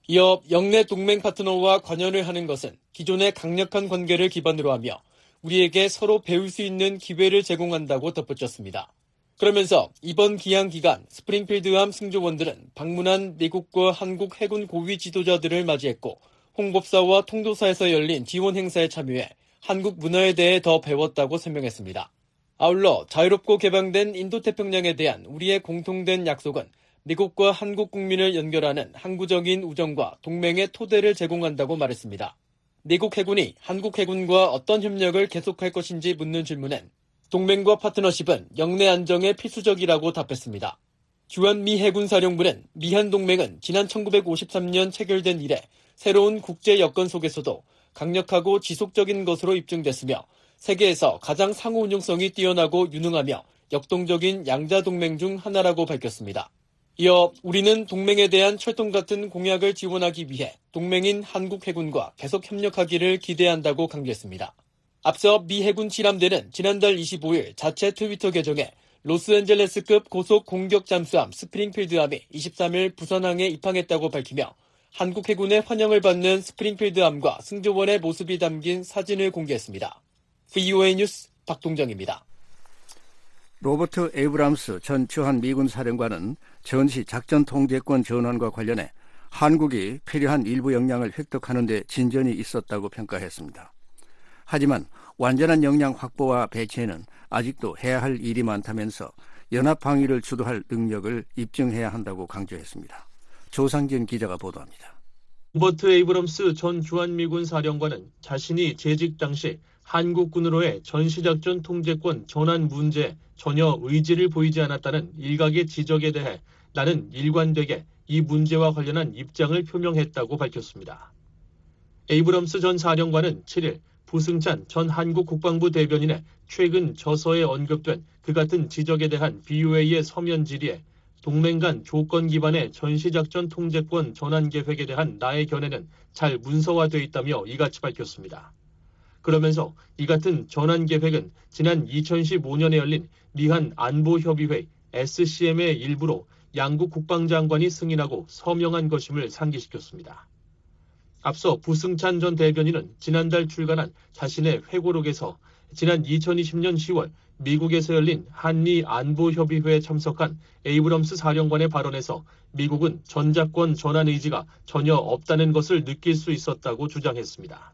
이어 영내 동맹 파트너와 관여를 하는 것은 기존의 강력한 관계를 기반으로 하며 우리에게 서로 배울 수 있는 기회를 제공한다고 덧붙였습니다. 그러면서 이번 기한 기간 스프링필드함 승조원들은 방문한 미국과 한국 해군 고위 지도자들을 맞이했고 홍법사와 통도사에서 열린 지원 행사에 참여해 한국 문화에 대해 더 배웠다고 설명했습니다. 아울러 자유롭고 개방된 인도태평양에 대한 우리의 공통된 약속은 미국과 한국 국민을 연결하는 항구적인 우정과 동맹의 토대를 제공한다고 말했습니다. 미국 해군이 한국 해군과 어떤 협력을 계속할 것인지 묻는 질문엔 동맹과 파트너십은 영내 안정에 필수적이라고 답했습니다. 주한 미 해군 사령부는 미한 동맹은 지난 1953년 체결된 이래 새로운 국제 여건 속에서도 강력하고 지속적인 것으로 입증됐으며 세계에서 가장 상호 운용성이 뛰어나고 유능하며 역동적인 양자 동맹 중 하나라고 밝혔습니다. 이어 우리는 동맹에 대한 철통 같은 공약을 지원하기 위해 동맹인 한국 해군과 계속 협력하기를 기대한다고 강조했습니다. 앞서 미 해군 칠함대는 지난달 25일 자체 트위터 계정에 로스앤젤레스급 고속 공격 잠수함 스프링필드함이 23일 부산항에 입항했다고 밝히며 한국 해군의 환영을 받는 스프링필드함과 승조원의 모습이 담긴 사진을 공개했습니다. VOA 뉴스 박동정입니다. 로버트 에이브람스 전 주한 미군 사령관은 전시 작전 통제권 전환과 관련해 한국이 필요한 일부 역량을 획득하는 데 진전이 있었다고 평가했습니다. 하지만 완전한 역량 확보와 배치에는 아직도 해야 할 일이 많다면서 연합 방위를 주도할 능력을 입증해야 한다고 강조했습니다. 조상진 기자가 보도합니다. 로버트 에이브럼스 전 주한미군 사령관은 자신이 재직 당시 한국군으로의 전시작전 통제권 전환 문제에 전혀 의지를 보이지 않았다는 일각의 지적에 대해 나는 일관되게 이 문제와 관련한 입장을 표명했다고 밝혔습니다. 에이브럼스 전 사령관은 7일 부승찬 전 한국 국방부 대변인의 최근 저서에 언급된 그 같은 지적에 대한 BOA의 서면 질의에 동맹 간 조건 기반의 전시작전 통제권 전환 계획에 대한 나의 견해는 잘 문서화돼 있다며 이같이 밝혔습니다. 그러면서 이 같은 전환 계획은 지난 2015년에 열린 미한 안보협의회 SCM의 일부로 양국 국방장관이 승인하고 서명한 것임을 상기시켰습니다. 앞서 부승찬 전 대변인은 지난달 출간한 자신의 회고록에서 지난 2020년 10월 미국에서 열린 한미 안보협의회에 참석한 에이브럼스 사령관의 발언에서 미국은 전자권 전환 의지가 전혀 없다는 것을 느낄 수 있었다고 주장했습니다.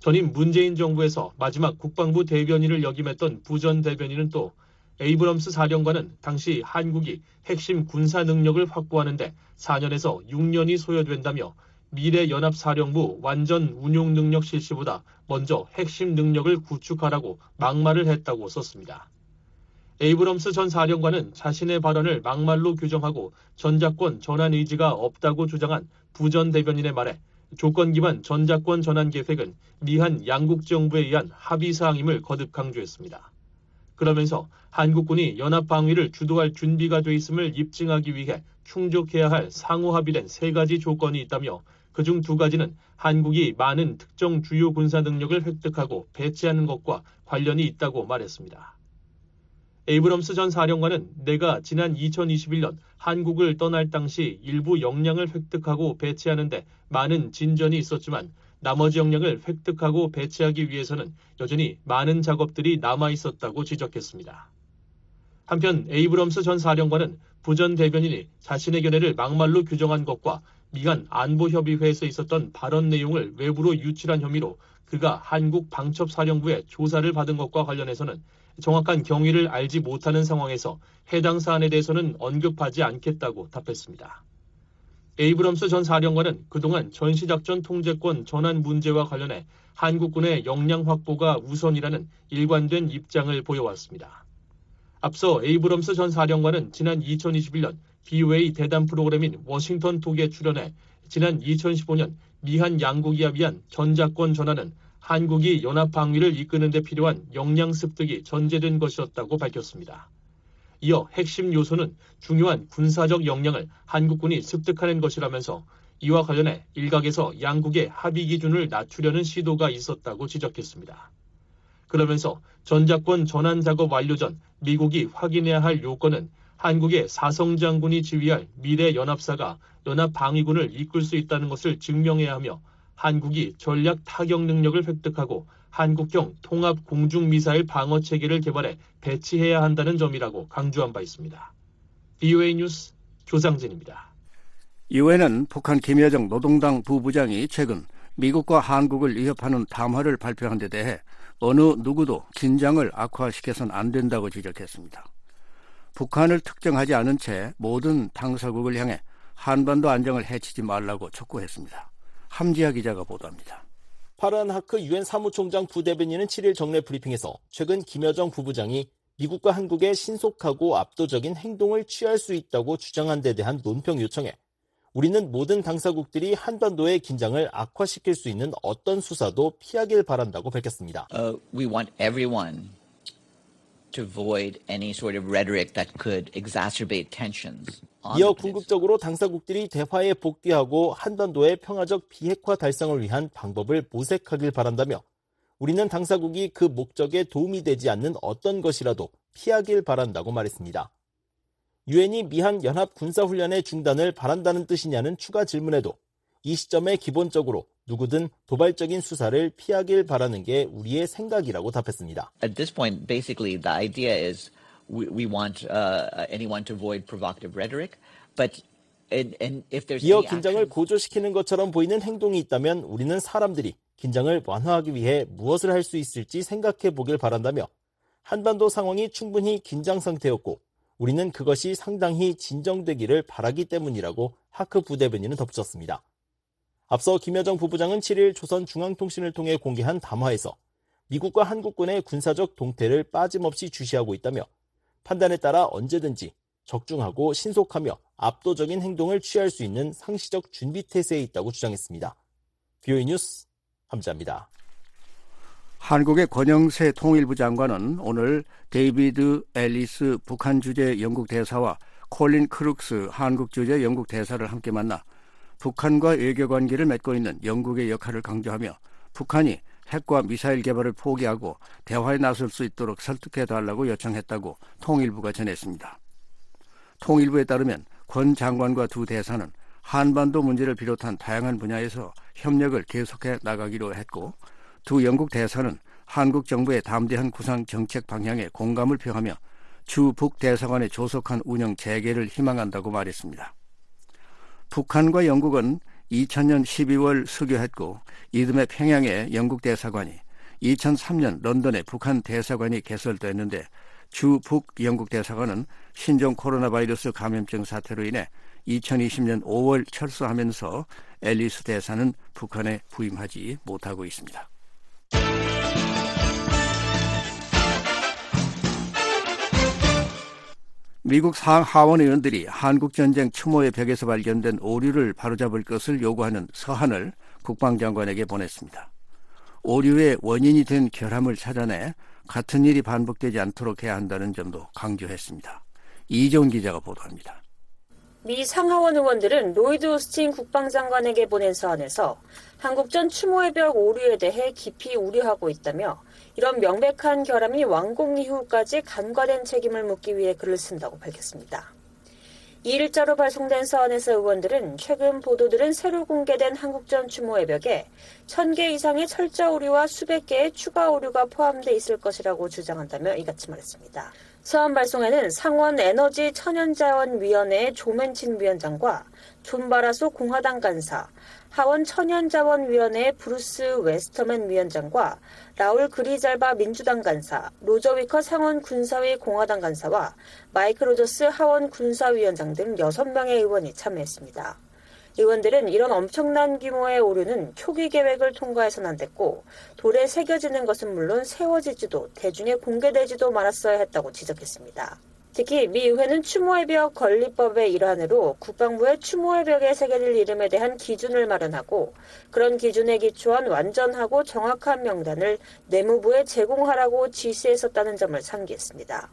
전임 문재인 정부에서 마지막 국방부 대변인을 역임했던 부전 대변인은 또 에이브럼스 사령관은 당시 한국이 핵심 군사 능력을 확보하는데 4년에서 6년이 소요된다며 미래 연합사령부 완전 운용 능력 실시보다 먼저 핵심 능력을 구축하라고 막말을 했다고 썼습니다. 에이브럼스 전 사령관은 자신의 발언을 막말로 규정하고 전작권 전환 의지가 없다고 주장한 부 전 대변인의 말에 조건 기반 전작권 전환 계획은 미한 양국 정부에 의한 합의 사항임을 거듭 강조했습니다. 그러면서 한국군이 연합 방위를 주도할 준비가 돼 있음을 입증하기 위해 충족해야 할 상호 합의된 세 가지 조건이 있다며 그중 두 가지는 한국이 많은 특정 주요 군사 능력을 획득하고 배치하는 것과 관련이 있다고 말했습니다. 에이브럼스 전 사령관은 내가 지난 2021년 한국을 떠날 당시 일부 역량을 획득하고 배치하는데 많은 진전이 있었지만 나머지 역량을 획득하고 배치하기 위해서는 여전히 많은 작업들이 남아 있었다고 지적했습니다. 한편 에이브럼스 전 사령관은 부 전 대변인이 자신의 견해를 막말로 규정한 것과 미한 안보협의회에서 있었던 발언 내용을 외부로 유출한 혐의로 그가 한국 방첩사령부의 조사를 받은 것과 관련해서는 정확한 경위를 알지 못하는 상황에서 해당 사안에 대해서는 언급하지 않겠다고 답했습니다. 에이브럼스 전 사령관은 그동안 전시작전 통제권 전환 문제와 관련해 한국군의 역량 확보가 우선이라는 일관된 입장을 보여왔습니다. 앞서 에이브럼스 전 사령관은 지난 2021년 BOA 대담 프로그램인 워싱턴 톡에 출연해 지난 2015년 미한 양국이 합의한 전자권 전환은 한국이 연합 방위를 이끄는 데 필요한 역량 습득이 전제된 것이었다고 밝혔습니다. 이어 핵심 요소는 중요한 군사적 역량을 한국군이 습득하는 것이라면서 이와 관련해 일각에서 양국의 합의 기준을 낮추려는 시도가 있었다고 지적했습니다. 그러면서 전자권 전환 작업 완료 전 미국이 확인해야 할 요건은 한국의 사성 장군이 지휘할 미래 연합사가 연합 방위군을 이끌 수 있다는 것을 증명해야 하며 한국이 전략 타격 능력을 획득하고 한국형 통합 공중미사일 방어 체계를 개발해 배치해야 한다는 점이라고 강조한 바 있습니다. BOA 뉴스 조상진입니다. 유엔은 북한 김여정 노동당 부부장이 최근 미국과 한국을 위협하는 담화를 발표한 데 대해 어느 누구도 긴장을 악화시켜선 안 된다고 지적했습니다. 북한을 특정하지 않은 채 모든 당사국을 향해 한반도 안정을 해치지 말라고 촉구했습니다. 함지아 기자가 보도합니다. 파란 하크 유엔 사무총장 부대변인은 7일 정례 브리핑에서 최근 김여정 부부장이 미국과 한국의 신속하고 압도적인 행동을 취할 수 있다고 주장한 데 대한 논평 요청에 우리는 모든 당사국들이 한반도의 긴장을 악화시킬 수 있는 어떤 수사도 피하길 바란다고 밝혔습니다. Uh, we want everyone to avoid any sort of rhetoric that could exacerbate tensions. 이어 궁극적으로 당사국들이 대화에 복귀하고 한반도의 평화적 비핵화 달성을 위한 방법을 모색하길 바란다며 우리는 당사국이 그 목적에 도움이 되지 않는 어떤 것이라도 피하길 바란다고 말했습니다. 유엔이 미한 연합 군사훈련의 중단을 바란다는 뜻이냐는 추가 질문에도 이 시점에 기본적으로 누구든 도발적인 수사를 피하길 바라는 게 우리의 생각이라고 답했습니다. At this point, basically, the idea is we, we want uh, anyone to avoid provocative rhetoric, but and, and if there's 이어 긴장을 고조시키는 것처럼 보이는 행동이 있다면 우리는 사람들이 긴장을 완화하기 위해 무엇을 할 수 있을지 생각해 보길 바란다며 한반도 상황이 충분히 긴장 상태였고 우리는 그것이 상당히 진정되기를 바라기 때문이라고 하크 부대변인은 덧붙였습니다. 앞서 김여정 부부장은 7일 조선중앙통신을 통해 공개한 담화에서 미국과 한국군의 군사적 동태를 빠짐없이 주시하고 있다며 판단에 따라 언제든지 적중하고 신속하며 압도적인 행동을 취할 수 있는 상시적 준비 태세에 있다고 주장했습니다. 비오이 뉴스 함자입니다. 한국의 권영세 통일부 장관은 오늘 데이비드 앨리스 북한 주재 영국 대사와 콜린 크룩스 한국 주재 영국 대사를 함께 만나 북한과 외교 관계를 맺고 있는 영국의 역할을 강조하며 북한이 핵과 미사일 개발을 포기하고 대화에 나설 수 있도록 설득해 달라고 요청했다고 통일부가 전했습니다. 통일부에 따르면 권 장관과 두 대사는 한반도 문제를 비롯한 다양한 분야에서 협력을 계속해 나가기로 했고 두 영국 대사는 한국 정부의 담대한 구상 정책 방향에 공감을 표하며 주 북 대사관의 조속한 운영 재개를 희망한다고 말했습니다. 북한과 영국은 2000년 12월 수교했고 이듬해 평양의 영국 대사관이 2003년 런던에 북한 대사관이 개설됐는데 주북 영국 대사관은 신종 코로나 바이러스 감염증 사태로 인해 2020년 5월 철수하면서 앨리스 대사는 북한에 부임하지 못하고 있습니다. 미국 상하원 의원들이 한국전쟁 추모의 벽에서 발견된 오류를 바로잡을 것을 요구하는 서한을 국방장관에게 보냈습니다. 오류의 원인이 된 결함을 찾아내 같은 일이 반복되지 않도록 해야 한다는 점도 강조했습니다. 이재훈 기자가 보도합니다. 미 상하원 의원들은 로이드 오스틴 국방장관에게 보낸 서한에서 한국전 추모의 벽 오류에 대해 깊이 우려하고 있다며 이런 명백한 결함이 완공 이후까지 간과된 책임을 묻기 위해 글을 쓴다고 밝혔습니다. 이 일자로 발송된 서한에서 의원들은 최근 보도들은 새로 공개된 한국전 추모의 벽에 1000개 이상의 철자 오류와 수백 개의 추가 오류가 포함돼 있을 것이라고 주장한다며 이같이 말했습니다. 서한 발송에는 상원 에너지 천연자원위원회 조 맨친 위원장과 존 바라소 공화당 간사, 하원 천연자원위원회 브루스 웨스터맨 위원장과 라울 그리잘바 민주당 간사, 로저 위커 상원 군사위 공화당 간사와 마이크 로저스 하원 군사위원장 등 6명의 의원이 참여했습니다. 의원들은 이런 엄청난 규모의 오류는 초기 계획을 통과해서는 안 됐고 돌에 새겨지는 것은 물론 세워지지도 대중에 공개되지도 말았어야 했다고 지적했습니다. 특히 미 의회는 추모의 벽 건립법의 일환으로 국방부의 추모의 벽에 새겨질 이름에 대한 기준을 마련하고 그런 기준에 기초한 완전하고 정확한 명단을 내무부에 제공하라고 지시했었다는 점을 상기했습니다.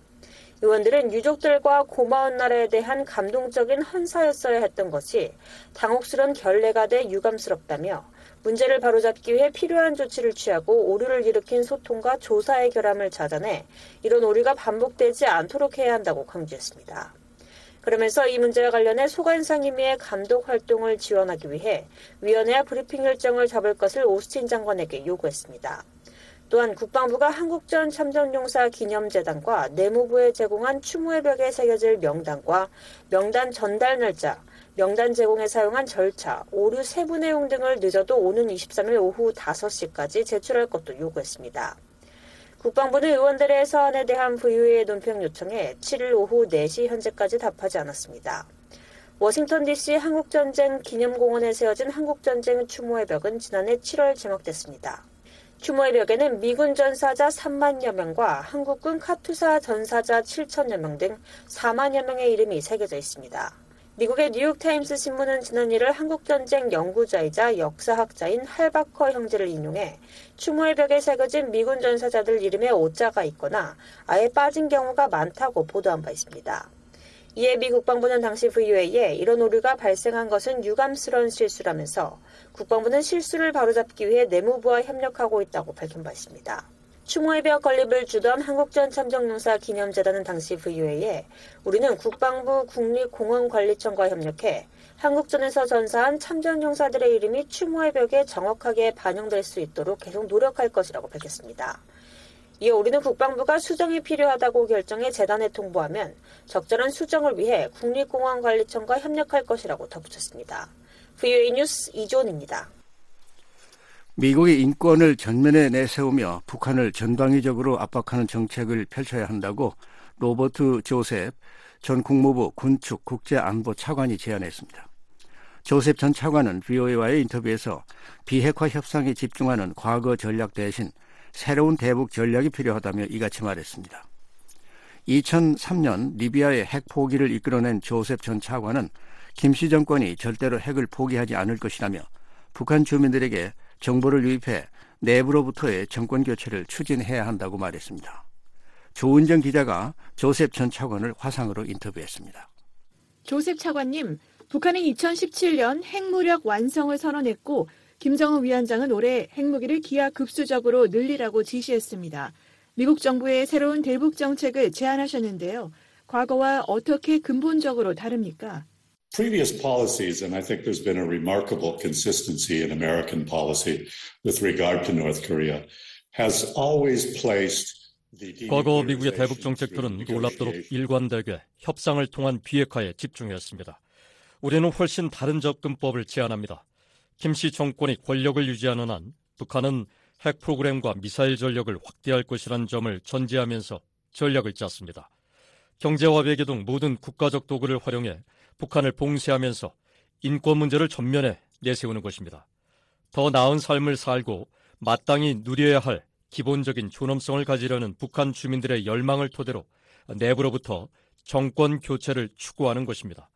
의원들은 유족들과 고마운 나라에 대한 감동적인 헌사였어야 했던 것이 당혹스런 결례가 돼 유감스럽다며 문제를 바로잡기 위해 필요한 조치를 취하고 오류를 일으킨 소통과 조사의 결함을 찾아내 이런 오류가 반복되지 않도록 해야 한다고 강조했습니다. 그러면서 이 문제와 관련해 소관 상임위의 감독 활동을 지원하기 위해 위원회와 브리핑 일정을 잡을 것을 오스틴 장관에게 요구했습니다. 또한 국방부가 한국전 참전용사 기념재단과 내무부에 제공한 추모의 벽에 새겨질 명단과 명단 전달 날짜, 명단 제공에 사용한 절차, 오류 세부 내용 등을 늦어도 오는 23일 오후 5시까지 제출할 것도 요구했습니다. 국방부는 의원들의 사안에 대한 부유의 논평 요청에 7일 오후 4시 현재까지 답하지 않았습니다. 워싱턴 DC 한국전쟁 기념공원에 세워진 한국전쟁 추모의 벽은 지난해 7월 제목됐습니다. 추모의 벽에는 미군 전사자 3만여 명과 한국군 카투사 전사자 7천여 명 등 4만여 명의 이름이 새겨져 있습니다. 미국의 뉴욕타임스 신문은 지난 1월 한국전쟁 연구자이자 역사학자인 할바커 형제를 인용해 추모의 벽에 새겨진 미군 전사자들 이름에 오자가 있거나 아예 빠진 경우가 많다고 보도한 바 있습니다. 이에 미 국방부는 당시 VOA에 이런 오류가 발생한 것은 유감스러운 실수라면서 국방부는 실수를 바로잡기 위해 내무부와 협력하고 있다고 밝힌 바 있습니다. 추모의 벽 건립을 주도한 한국전 참정용사 기념재단은 당시 VOA에 우리는 국방부 국립공원관리청과 협력해 한국전에서 전사한 참전용사들의 이름이 추모의 벽에 정확하게 반영될 수 있도록 계속 노력할 것이라고 밝혔습니다. 이에 우리는 국방부가 수정이 필요하다고 결정해 재단에 통보하면 적절한 수정을 위해 국립공원관리청과 협력할 것이라고 덧붙였습니다. VOA 뉴스 이존입니다. 미국이 인권을 전면에 내세우며 북한을 전방위적으로 압박하는 정책을 펼쳐야 한다고 로버트 조셉 전 국무부 군축 국제안보 차관이 제안했습니다. 조셉 전 차관은 VOA와의 인터뷰에서 비핵화 협상에 집중하는 과거 전략 대신 새로운 대북 전략이 필요하다며 이같이 말했습니다. 2003년 리비아의 핵 포기를 이끌어낸 조셉 전 차관은 김씨 정권이 절대로 핵을 포기하지 않을 것이라며 북한 주민들에게 정보를 유입해 내부로부터의 정권 교체를 추진해야 한다고 말했습니다. 조은정 기자가 조셉 전 차관을 화상으로 인터뷰했습니다. 조셉 차관님, 북한이 2017년 핵무력 완성을 선언했고 김정은 위원장은 올해 핵무기를 기하급수적으로 늘리라고 지시했습니다. 미국 정부의 새로운 대북 정책을 제안하셨는데요. 과거와 어떻게 근본적으로 다릅니까? previous policies, and I think there's been a remarkable consistency in American policy with regard to North Korea, has always placed 과거 미국의 대북 정책들은 놀랍도록 일관되게 협상을 통한 비핵화에 집중했습니다. 우리는 훨씬 다른 접근법을 제안합니다. 김씨 정권이 권력을 유지하는 한 북한은 핵 프로그램과 미사일 전력을 확대할 것이라는 점을 전제하면서 전략을 짰습니다. 경제와 외교 등 모든 국가적 도구를 활용해 북한을 봉쇄하면서 인권 문제를 전면에 내세우는 것입니다. 더 나은 삶을 살고 마땅히 누려야 할 기본적인 존엄성을 가지려는 북한 주민들의 열망을 토대로 내부로부터 정권 교체를 추구하는 것입니다.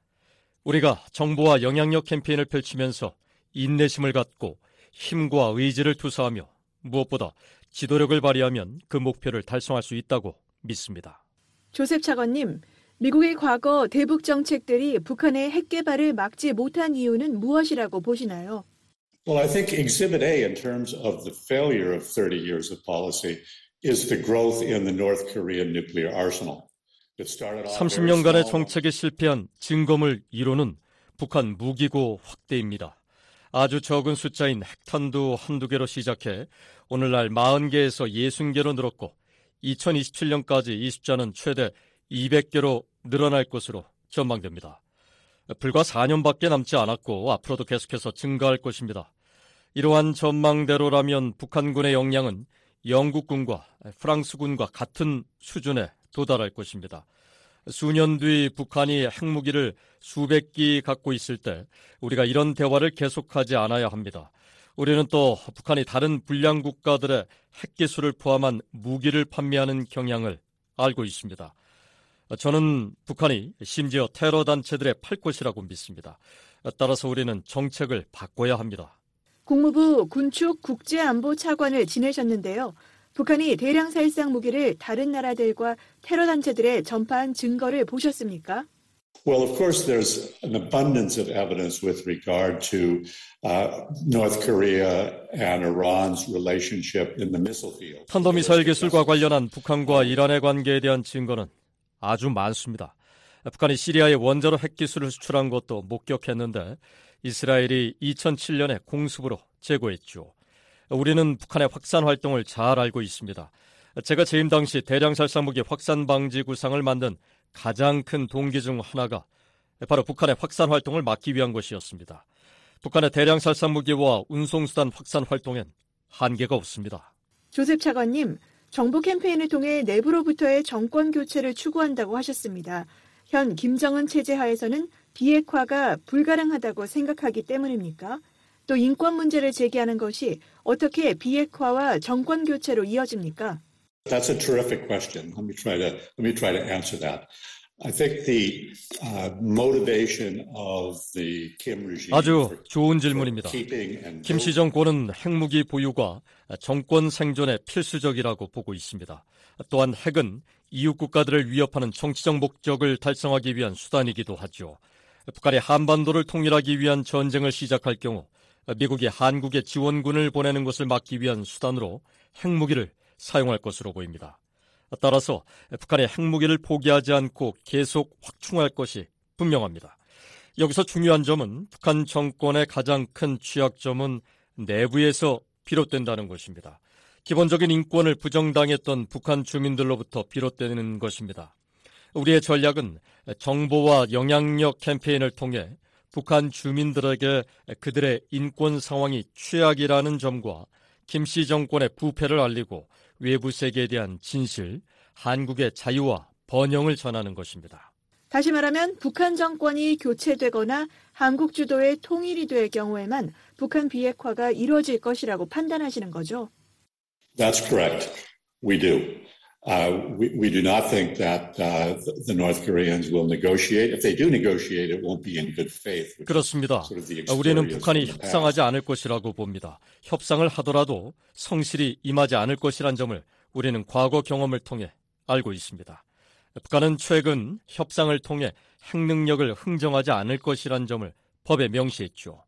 우리가 정보와 영향력 캠페인을 펼치면서 인내심을 갖고 힘과 의지를 투사하며 무엇보다 지도력을 발휘하면 그 목표를 달성할 수 있다고 믿습니다. 조셉 차관님, 미국의 과거 대북 정책들이 북한의 핵 개발을 막지 못한 이유는 무엇이라고 보시나요? Well, I think Exhibit A, in terms of the failure of 30 years of policy, is the growth in the North Korean nuclear arsenal. 30년간의 정책에 실패한 증거물 1호는 북한 무기고 확대입니다. 아주 적은 숫자인 핵탄두 한두 개로 시작해 오늘날 40개에서 60개로 늘었고 2027년까지 이 숫자는 최대 200개로 늘어날 것으로 전망됩니다. 불과 4년밖에 남지 않았고 앞으로도 계속해서 증가할 것입니다. 이러한 전망대로라면 북한군의 역량은 영국군과 프랑스군과 같은 수준에 도달할 것입니다. 수년 뒤 북한이 핵무기를 수백 기 갖고 있을 때 우리가 이런 대화를 계속하지 않아야 합니다. 우리는 또 북한이 다른 불량 국가들의 핵기술을 포함한 무기를 판매하는 경향을 알고 있습니다. 저는 북한이 심지어 테러 단체들의 팔 것이라고 믿습니다. 따라서 우리는 정책을 바꿔야 합니다. 국무부 군축 국제안보 차관을 지내셨는데요. 북한이 대량 살상 무기를 다른 나라들과 테러 단체들에 전파한 증거를 보셨습니까? Well, of course, there's an abundance of evidence with regard to uh, North Korea and Iran's relationship in the missile field. 탄도미사일 기술과 관련한 북한과 이란의 관계에 대한 증거는 아주 많습니다. 북한이 시리아에 원자로 핵 기술을 수출한 것도 목격했는데 이스라엘이 2007년에 공습으로 제거했죠. 우리는 북한의 확산 활동을 잘 알고 있습니다. 제가 재임 당시 대량 살상 무기 확산 방지 구상을 만든 가장 큰 동기 중 하나가 바로 북한의 확산 활동을 막기 위한 것이었습니다. 북한의 대량 살상 무기와 운송수단 확산 활동엔 한계가 없습니다. 조셉 차관님, 정부 캠페인을 통해 내부로부터의 정권 교체를 추구한다고 하셨습니다. 현 김정은 체제 하에서는 비핵화가 불가능하다고 생각하기 때문입니까? 또 인권 문제를 제기하는 것이 어떻게 비핵화와 정권 교체로 이어집니까? That's a terrific question. Let me try to let me try to answer that. I think the uh, motivation of the Kim regime 아주 좋은 질문입니다. 김씨 정권은 핵무기 보유가 정권 생존에 필수적이라고 보고 있습니다. 또한 핵은 이웃 국가들을 위협하는 정치적 목적을 달성하기 위한 수단이기도 하죠. 북한이 한반도를 통일하기 위한 전쟁을 시작할 경우 미국이 한국에 지원군을 보내는 것을 막기 위한 수단으로 핵무기를 사용할 것으로 보입니다. 따라서 북한의 핵무기를 포기하지 않고 계속 확충할 것이 분명합니다. 여기서 중요한 점은 북한 정권의 가장 큰 취약점은 내부에서 비롯된다는 것입니다. 기본적인 인권을 부정당했던 북한 주민들로부터 비롯되는 것입니다. 우리의 전략은 정보와 영향력 캠페인을 통해 북한 주민들에게 그들의 인권 상황이 최악이라는 점과 김씨 정권의 부패를 알리고 외부 세계에 대한 진실, 한국의 자유와 번영을 전하는 것입니다. 다시 말하면 북한 정권이 교체되거나 한국 주도의 통일이 될 경우에만 북한 비핵화가 이루어질 것이라고 판단하시는 거죠? That's correct. We do. Uh, we, we, do not think that uh, the North Koreans will negotiate. If they do negotiate, it won't be in good faith. 그렇습니다. Sort of the 우리는 북한이 협상하지 않을 것이라고 봅니다. 협상을 하더라도 성실히 임하지 않을 것이란 점을 우리는 과거 경험을 통해 알고 있습니다. 북한은 최근 협상을 통해 핵 능력을 흥정하지 않을 것이란 점을 법에 명시했죠.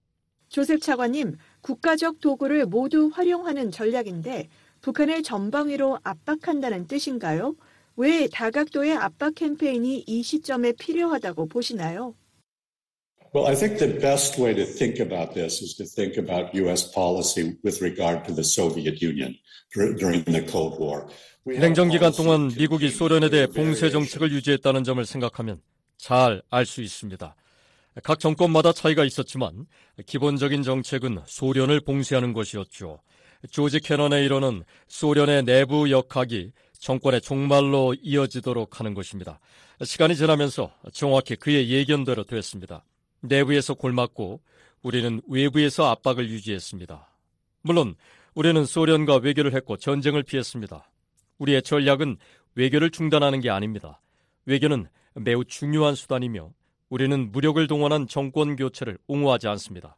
조셉 차관님, 국가적 도구를 모두 활용하는 전략인데 북한을 전방위로 압박한다는 뜻인가요? 왜 다각도의 압박 캠페인이 이 시점에 필요하다고 보시나요? Well, I think the best way to think about this is to think about U.S. policy with regard to the Soviet Union during the Cold War. 냉전 기간 동안 미국이 소련에 대해 봉쇄 정책을 유지했다는 점을 생각하면 잘 알 수 있습니다. 각 정권마다 차이가 있었지만 기본적인 정책은 소련을 봉쇄하는 것이었죠. 조지 캐넌의 이론은 소련의 내부 역학이 정권의 종말로 이어지도록 하는 것입니다. 시간이 지나면서 정확히 그의 예견대로 됐습니다. 내부에서 골맞고 우리는 외부에서 압박을 유지했습니다. 물론 우리는 소련과 외교를 했고 전쟁을 피했습니다. 우리의 전략은 외교를 중단하는 게 아닙니다. 외교는 매우 중요한 수단이며 우리는 무력을 동원한 정권 교체를 옹호하지 않습니다.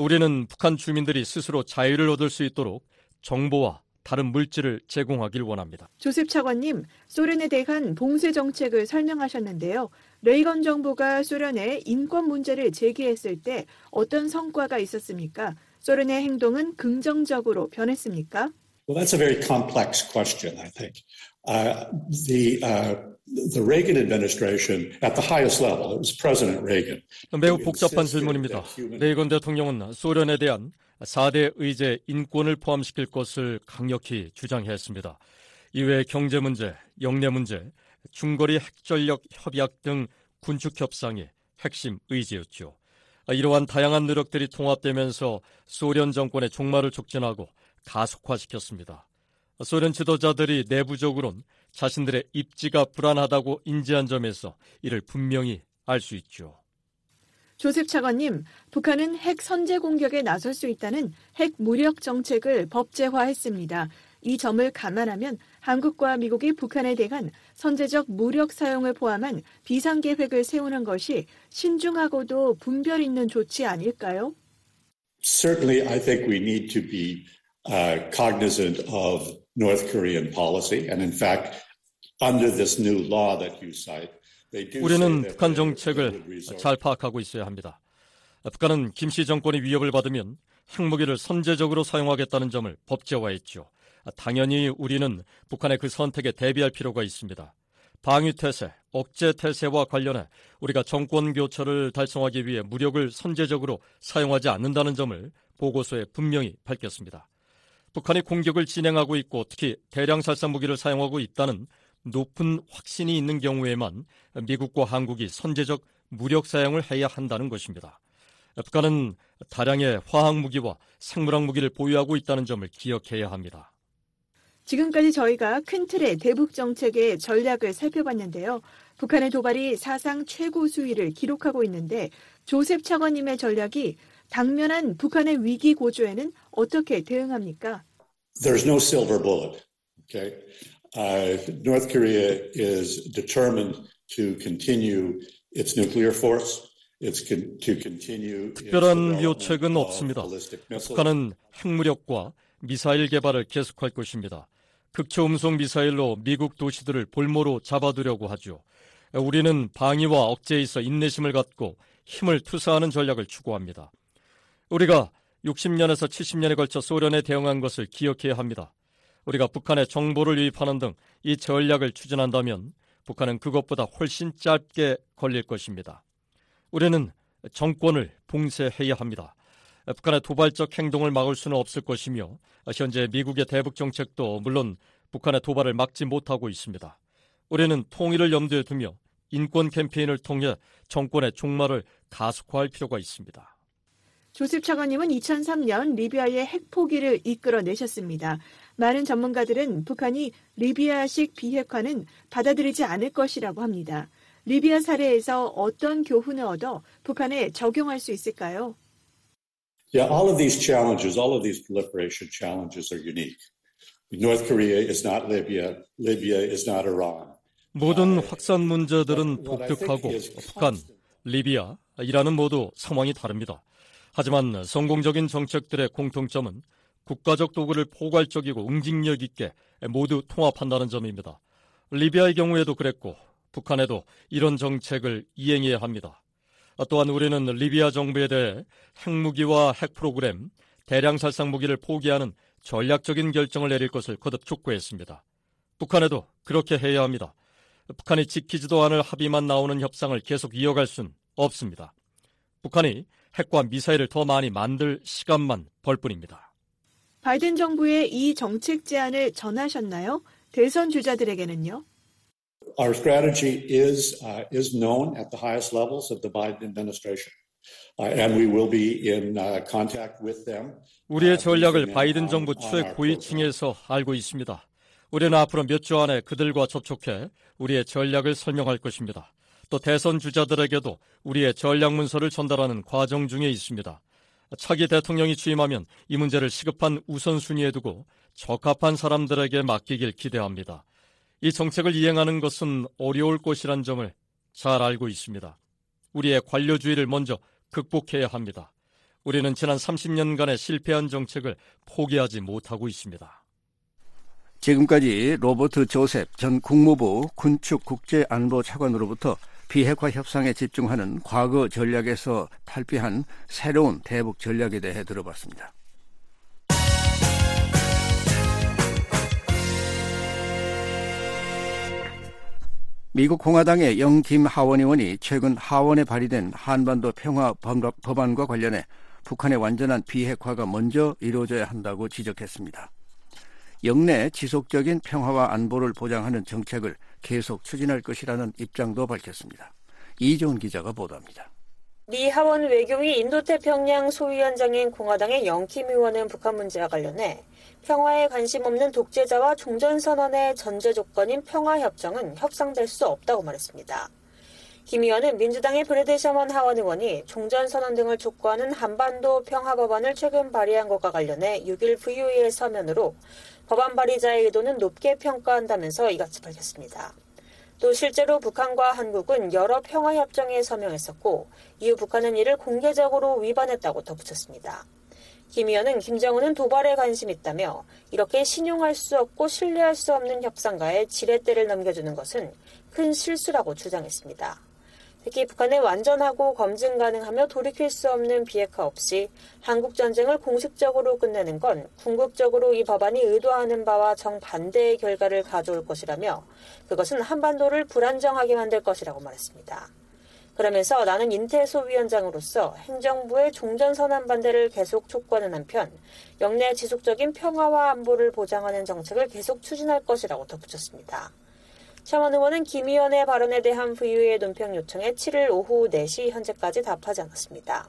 우리는 북한 주민들이 스스로 자유를 얻을 수 있도록 정보와 다른 물질을 제공하길 원합니다. 조셉 차관님, 소련에 대한 봉쇄 정책을 설명하셨는데요. 레이건 정부가 소련에 인권 문제를 제기했을 때 어떤 성과가 있었습니까? 소련의 행동은 긍정적으로 변했습니까? Well, that's a very complex question, I think. Uh, the uh, the Reagan administration at the highest level, it was President Reagan. 매우 복잡한 질문입니다. 레이건 대통령은 소련에 대한 4대 의제 인권을 포함시킬 것을 강력히 주장했습니다. 이외에 경제 문제, 영내 문제, 중거리 핵전력 협약 등 군축 협상이 핵심 의제였죠. 이러한 다양한 노력들이 통합되면서 소련 정권의 종말을 촉진하고 가속화시켰습니다. 소련 지도자들이 내부적으론 자신들의 입지가 불안하다고 인지한 점에서 이를 분명히 알 수 있죠. 조셉 차관님, 북한은 핵 선제 공격에 나설 수 있다는 핵 무력 정책을 법제화했습니다. 이 점을 감안하면 한국과 미국이 북한에 대한 선제적 무력 사용을 포함한 비상 계획을 세우는 것이 신중하고도 분별 있는 조치 아닐까요? Certainly, I think we need to be uh, cognizant of North Korean policy, and in fact, under this new law that you cite. 우리는 북한 정책을 잘 파악하고 있어야 합니다. 북한은 김씨 정권이 위협을 받으면 핵무기를 선제적으로 사용하겠다는 점을 법제화했죠. 당연히 우리는 북한의 그 선택에 대비할 필요가 있습니다. 방위태세, 억제태세와 관련해 우리가 정권 교체를 달성하기 위해 무력을 선제적으로 사용하지 않는다는 점을 보고서에 분명히 밝혔습니다. 북한이 공격을 진행하고 있고 특히 대량 살상 무기를 사용하고 있다는 높은 확신이 있는 경우에만 미국과 한국이 선제적 무력 사용을 해야 한다는 것입니다. 북한은 다량의 화학 무기와 생물학 무기를 보유하고 있다는 점을 기억해야 합니다. 지금까지 저희가 큰 틀의 대북 정책의 전략을 살펴봤는데요. 북한의 도발이 사상 최고 수위를 기록하고 있는데 조셉 차관님의 전략이 당면한 북한의 위기 고조에는 어떻게 대응합니까? There's no silver bullet. Okay. Uh, North Korea is determined to continue its nuclear force. It's con- to continue 특별한 묘책은 없습니다. 북한은 핵무력과 미사일 개발을 계속할 것입니다. 극초음속 미사일로 미국 도시들을 볼모로 잡아두려고 하죠. 우리는 방위와 억제에 있어 인내심을 갖고 힘을 투사하는 전략을 추구합니다. 우리가 60년에서 70년에 걸쳐 소련에 대응한 것을 기억해야 합니다. 우리가 북한의 정보를 유입하는 등 이 전략을 추진한다면 북한은 그것보다 훨씬 짧게 걸릴 것입니다. 우리는 정권을 봉쇄해야 합니다. 북한의 도발적 행동을 막을 수는 없을 것이며 현재 미국의 대북 정책도 물론 북한의 도발을 막지 못하고 있습니다. 우리는 통일을 염두에 두며 인권 캠페인을 통해 정권의 종말을 가속화할 필요가 있습니다. 조셉 차관님은 2003년 리비아의 핵 포기를 이끌어내셨습니다. 많은 전문가들은 북한이 리비아식 비핵화는 받아들이지 않을 것이라고 합니다. 리비아 사례에서 어떤 교훈을 얻어 북한에 적용할 수 있을까요? Yeah, all of these challenges, all of these proliferation challenges are unique. North Korea is not Libya. Libya is not Iran. 모든 확산 문제들은 독특하고 북한, 리비아, 이라는 모두 상황이 다릅니다. 하지만 성공적인 정책들의 공통점은 국가적 도구를 포괄적이고 응징력 있게 모두 통합한다는 점입니다. 리비아의 경우에도 그랬고 북한에도 이런 정책을 이행해야 합니다. 또한 우리는 리비아 정부에 대해 핵무기와 핵 프로그램, 대량 살상 무기를 포기하는 전략적인 결정을 내릴 것을 거듭 촉구했습니다. 북한에도 그렇게 해야 합니다. 북한이 지키지도 않을 합의만 나오는 협상을 계속 이어갈 순 없습니다. 북한이 핵과 미사일을 더 많이 만들 시간만 벌 뿐입니다. 바이든 정부의 이 정책 제안을 전하셨나요? 대선 주자들에게는요? Our strategy is uh, is known at the highest levels of the Biden administration, uh, and we will be in uh, contact with them. 우리의 전략을 바이든 정부 최 고위층에서 알고 있습니다. 우리는 앞으로 몇 주 안에 그들과 접촉해 우리의 전략을 설명할 것입니다. 또 대선 주자들에게도 우리의 전략 문서를 전달하는 과정 중에 있습니다. 차기 대통령이 취임하면 이 문제를 시급한 우선순위에 두고 적합한 사람들에게 맡기길 기대합니다. 이 정책을 이행하는 것은 어려울 것이란 점을 잘 알고 있습니다. 우리의 관료주의를 먼저 극복해야 합니다. 우리는 지난 30년간의 실패한 정책을 포기하지 못하고 있습니다. 지금까지 로버트 조셉 전 국무부 군축 국제안보 차관으로부터 비핵화 협상에 집중하는 과거 전략에서 탈피한 새로운 대북 전략에 대해 들어봤습니다. 미국 공화당의 영김 하원 의원이 최근 하원에 발의된 한반도 평화 법안과 관련해 북한의 완전한 비핵화가 먼저 이루어져야 한다고 지적했습니다. 영내 지속적인 평화와 안보를 보장하는 정책을 계속 추진할 것이라는 입장도 밝혔습니다. 이종훈 기자가 보도합니다. 미 하원 외교위 인도태평양 소위원장인 공화당의 영킴 의원은 북한 문제와 관련해 평화에 관심 없는 독재자와 종전선언의 전제 조건인 평화협정은 협상될 수 없다고 말했습니다. 김 의원은 민주당의 브래드 셔먼 하원 의원이 종전선언 등을 촉구하는 한반도 평화법안을 최근 발의한 것과 관련해 6일 VOA의 서면으로 법안 발의자의 의도는 높게 평가한다면서 이같이 밝혔습니다. 또 실제로 북한과 한국은 여러 평화협정에 서명했었고 이후 북한은 이를 공개적으로 위반했다고 덧붙였습니다. 김 의원은 김정은은 도발에 관심 있다며 이렇게 신용할 수 없고 신뢰할 수 없는 협상가에 지렛대를 넘겨주는 것은 큰 실수라고 주장했습니다. 특히 북한의 완전하고 검증 가능하며 돌이킬 수 없는 비핵화 없이 한국 전쟁을 공식적으로 끝내는 건 궁극적으로 이 법안이 의도하는 바와 정반대의 결과를 가져올 것이라며 그것은 한반도를 불안정하게 만들 것이라고 말했습니다. 그러면서 나는 인태소 위원장으로서 행정부의 종전선언 반대를 계속 촉구하는 한편 영내 지속적인 평화와 안보를 보장하는 정책을 계속 추진할 것이라고 덧붙였습니다. 샤먼 의원은 김 의원의 발언에 대한 VOA의 논평 요청에 7일 오후 4시 현재까지 답하지 않았습니다.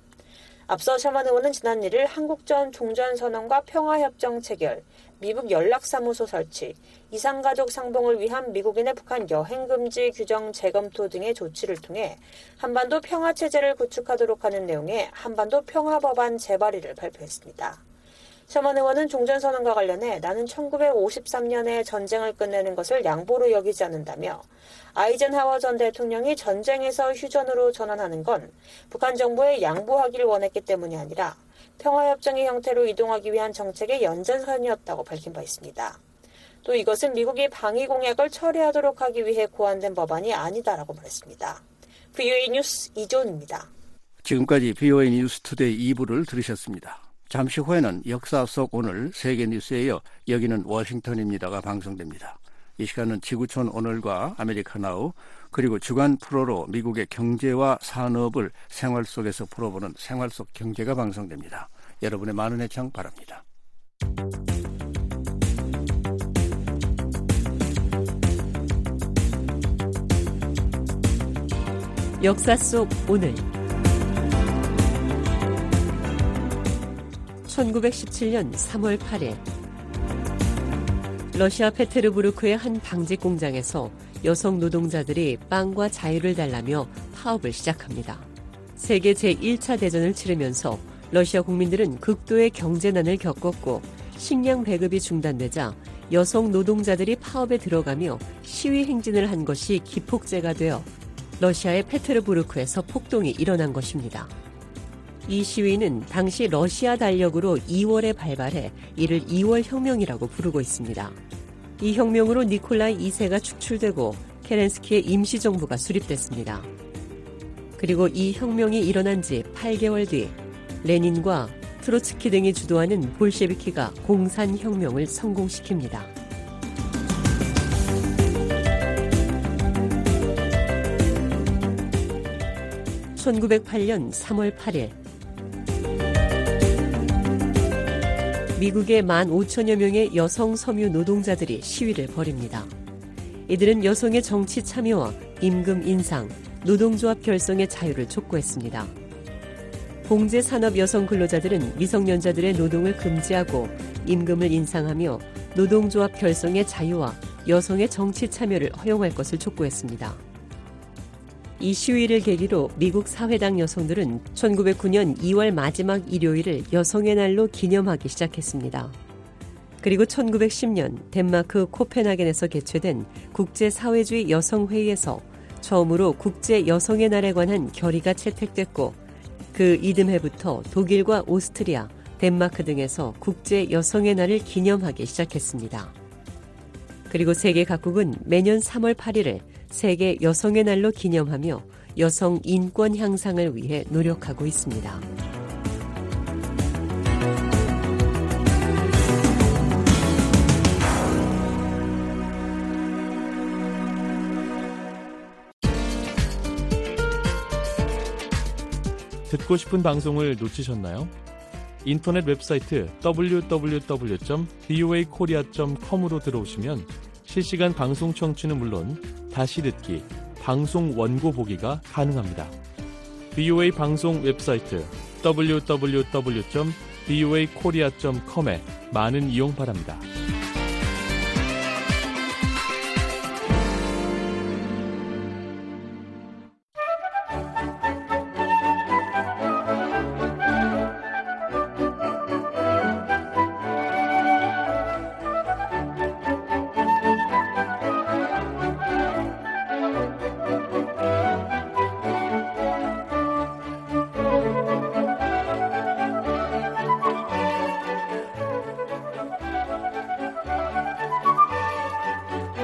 앞서 샤먼 의원은 지난 1일 한국전 종전선언과 평화협정 체결, 미국 연락사무소 설치, 이상가족 상봉을 위한 미국인의 북한 여행금지 규정 재검토 등의 조치를 통해 한반도 평화체제를 구축하도록 하는 내용의 한반도 평화법안 재발의를 발표했습니다. 셔먼 의원은 종전선언과 관련해 나는 1953년에 전쟁을 끝내는 것을 양보로 여기지 않는다며 아이젠하워 전 대통령이 전쟁에서 휴전으로 전환하는 건 북한 정부에 양보하기를 원했기 때문이 아니라 평화협정의 형태로 이동하기 위한 정책의 연장선이었다고 밝힌 바 있습니다. 또 이것은 미국이 방위 공약을 철회하도록 하기 위해 고안된 법안이 아니다라고 말했습니다. VOA 뉴스 이존입니다. 지금까지 VOA 뉴스 투데이 2부를 들으셨습니다. 잠시 후에는 역사 속 오늘 세계 뉴스에 이어 여기는 워싱턴입니다가 방송됩니다. 이 시간은 지구촌 오늘과 아메리카나우 그리고 주간 프로로 미국의 경제와 산업을 생활 속에서 풀어보는 생활 속 경제가 방송됩니다. 여러분의 많은 애청 바랍니다. 역사 속 오늘 1917년 3월 8일 러시아 페테르부르크의 한 방직 공장에서 여성 노동자들이 빵과 자유를 달라며 파업을 시작합니다. 세계 제1차 대전을 치르면서 러시아 국민들은 극도의 경제난을 겪었고 식량 배급이 중단되자 여성 노동자들이 파업에 들어가며 시위 행진을 한 것이 기폭제가 되어 러시아의 페테르부르크에서 폭동이 일어난 것입니다. 이 시위는 당시 러시아 달력으로 2월에 발발해 이를 2월 혁명이라고 부르고 있습니다. 이 혁명으로 니콜라이 2세가 축출되고 케렌스키의 임시정부가 수립됐습니다. 그리고 이 혁명이 일어난 지 8개월 뒤 레닌과 트로츠키 등이 주도하는 볼셰비키가 공산혁명을 성공시킵니다. 1908년 3월 8일 미국의 1만 5천여 명의 여성 섬유 노동자들이 시위를 벌입니다. 이들은 여성의 정치 참여와 임금 인상, 노동조합 결성의 자유를 촉구했습니다. 공제 산업 여성 근로자들은 미성년자들의 노동을 금지하고 임금을 인상하며 노동조합 결성의 자유와 여성의 정치 참여를 허용할 것을 촉구했습니다. 이 시위를 계기로 미국 사회당 여성들은 1909년 2월 마지막 일요일을 여성의 날로 기념하기 시작했습니다. 그리고 1910년 덴마크 코펜하겐에서 개최된 국제사회주의 여성회의에서 처음으로 국제 여성의 날에 관한 결의가 채택됐고 그 이듬해부터 독일과 오스트리아, 덴마크 등에서 국제 여성의 날을 기념하기 시작했습니다. 그리고 세계 각국은 매년 3월 8일을 세계 여성의 날로 기념하며 여성 인권 향상을 위해 노력하고 있습니다. 듣고 싶은 방송을 놓치셨나요? 인터넷 웹사이트 www.voakorea.com으로 들어오시면 실시간 방송 청취는 물론 다시 듣기, 방송 원고 보기가 가능합니다. BOA 방송 웹사이트 www.boakorea.com에 많은 이용 바랍니다.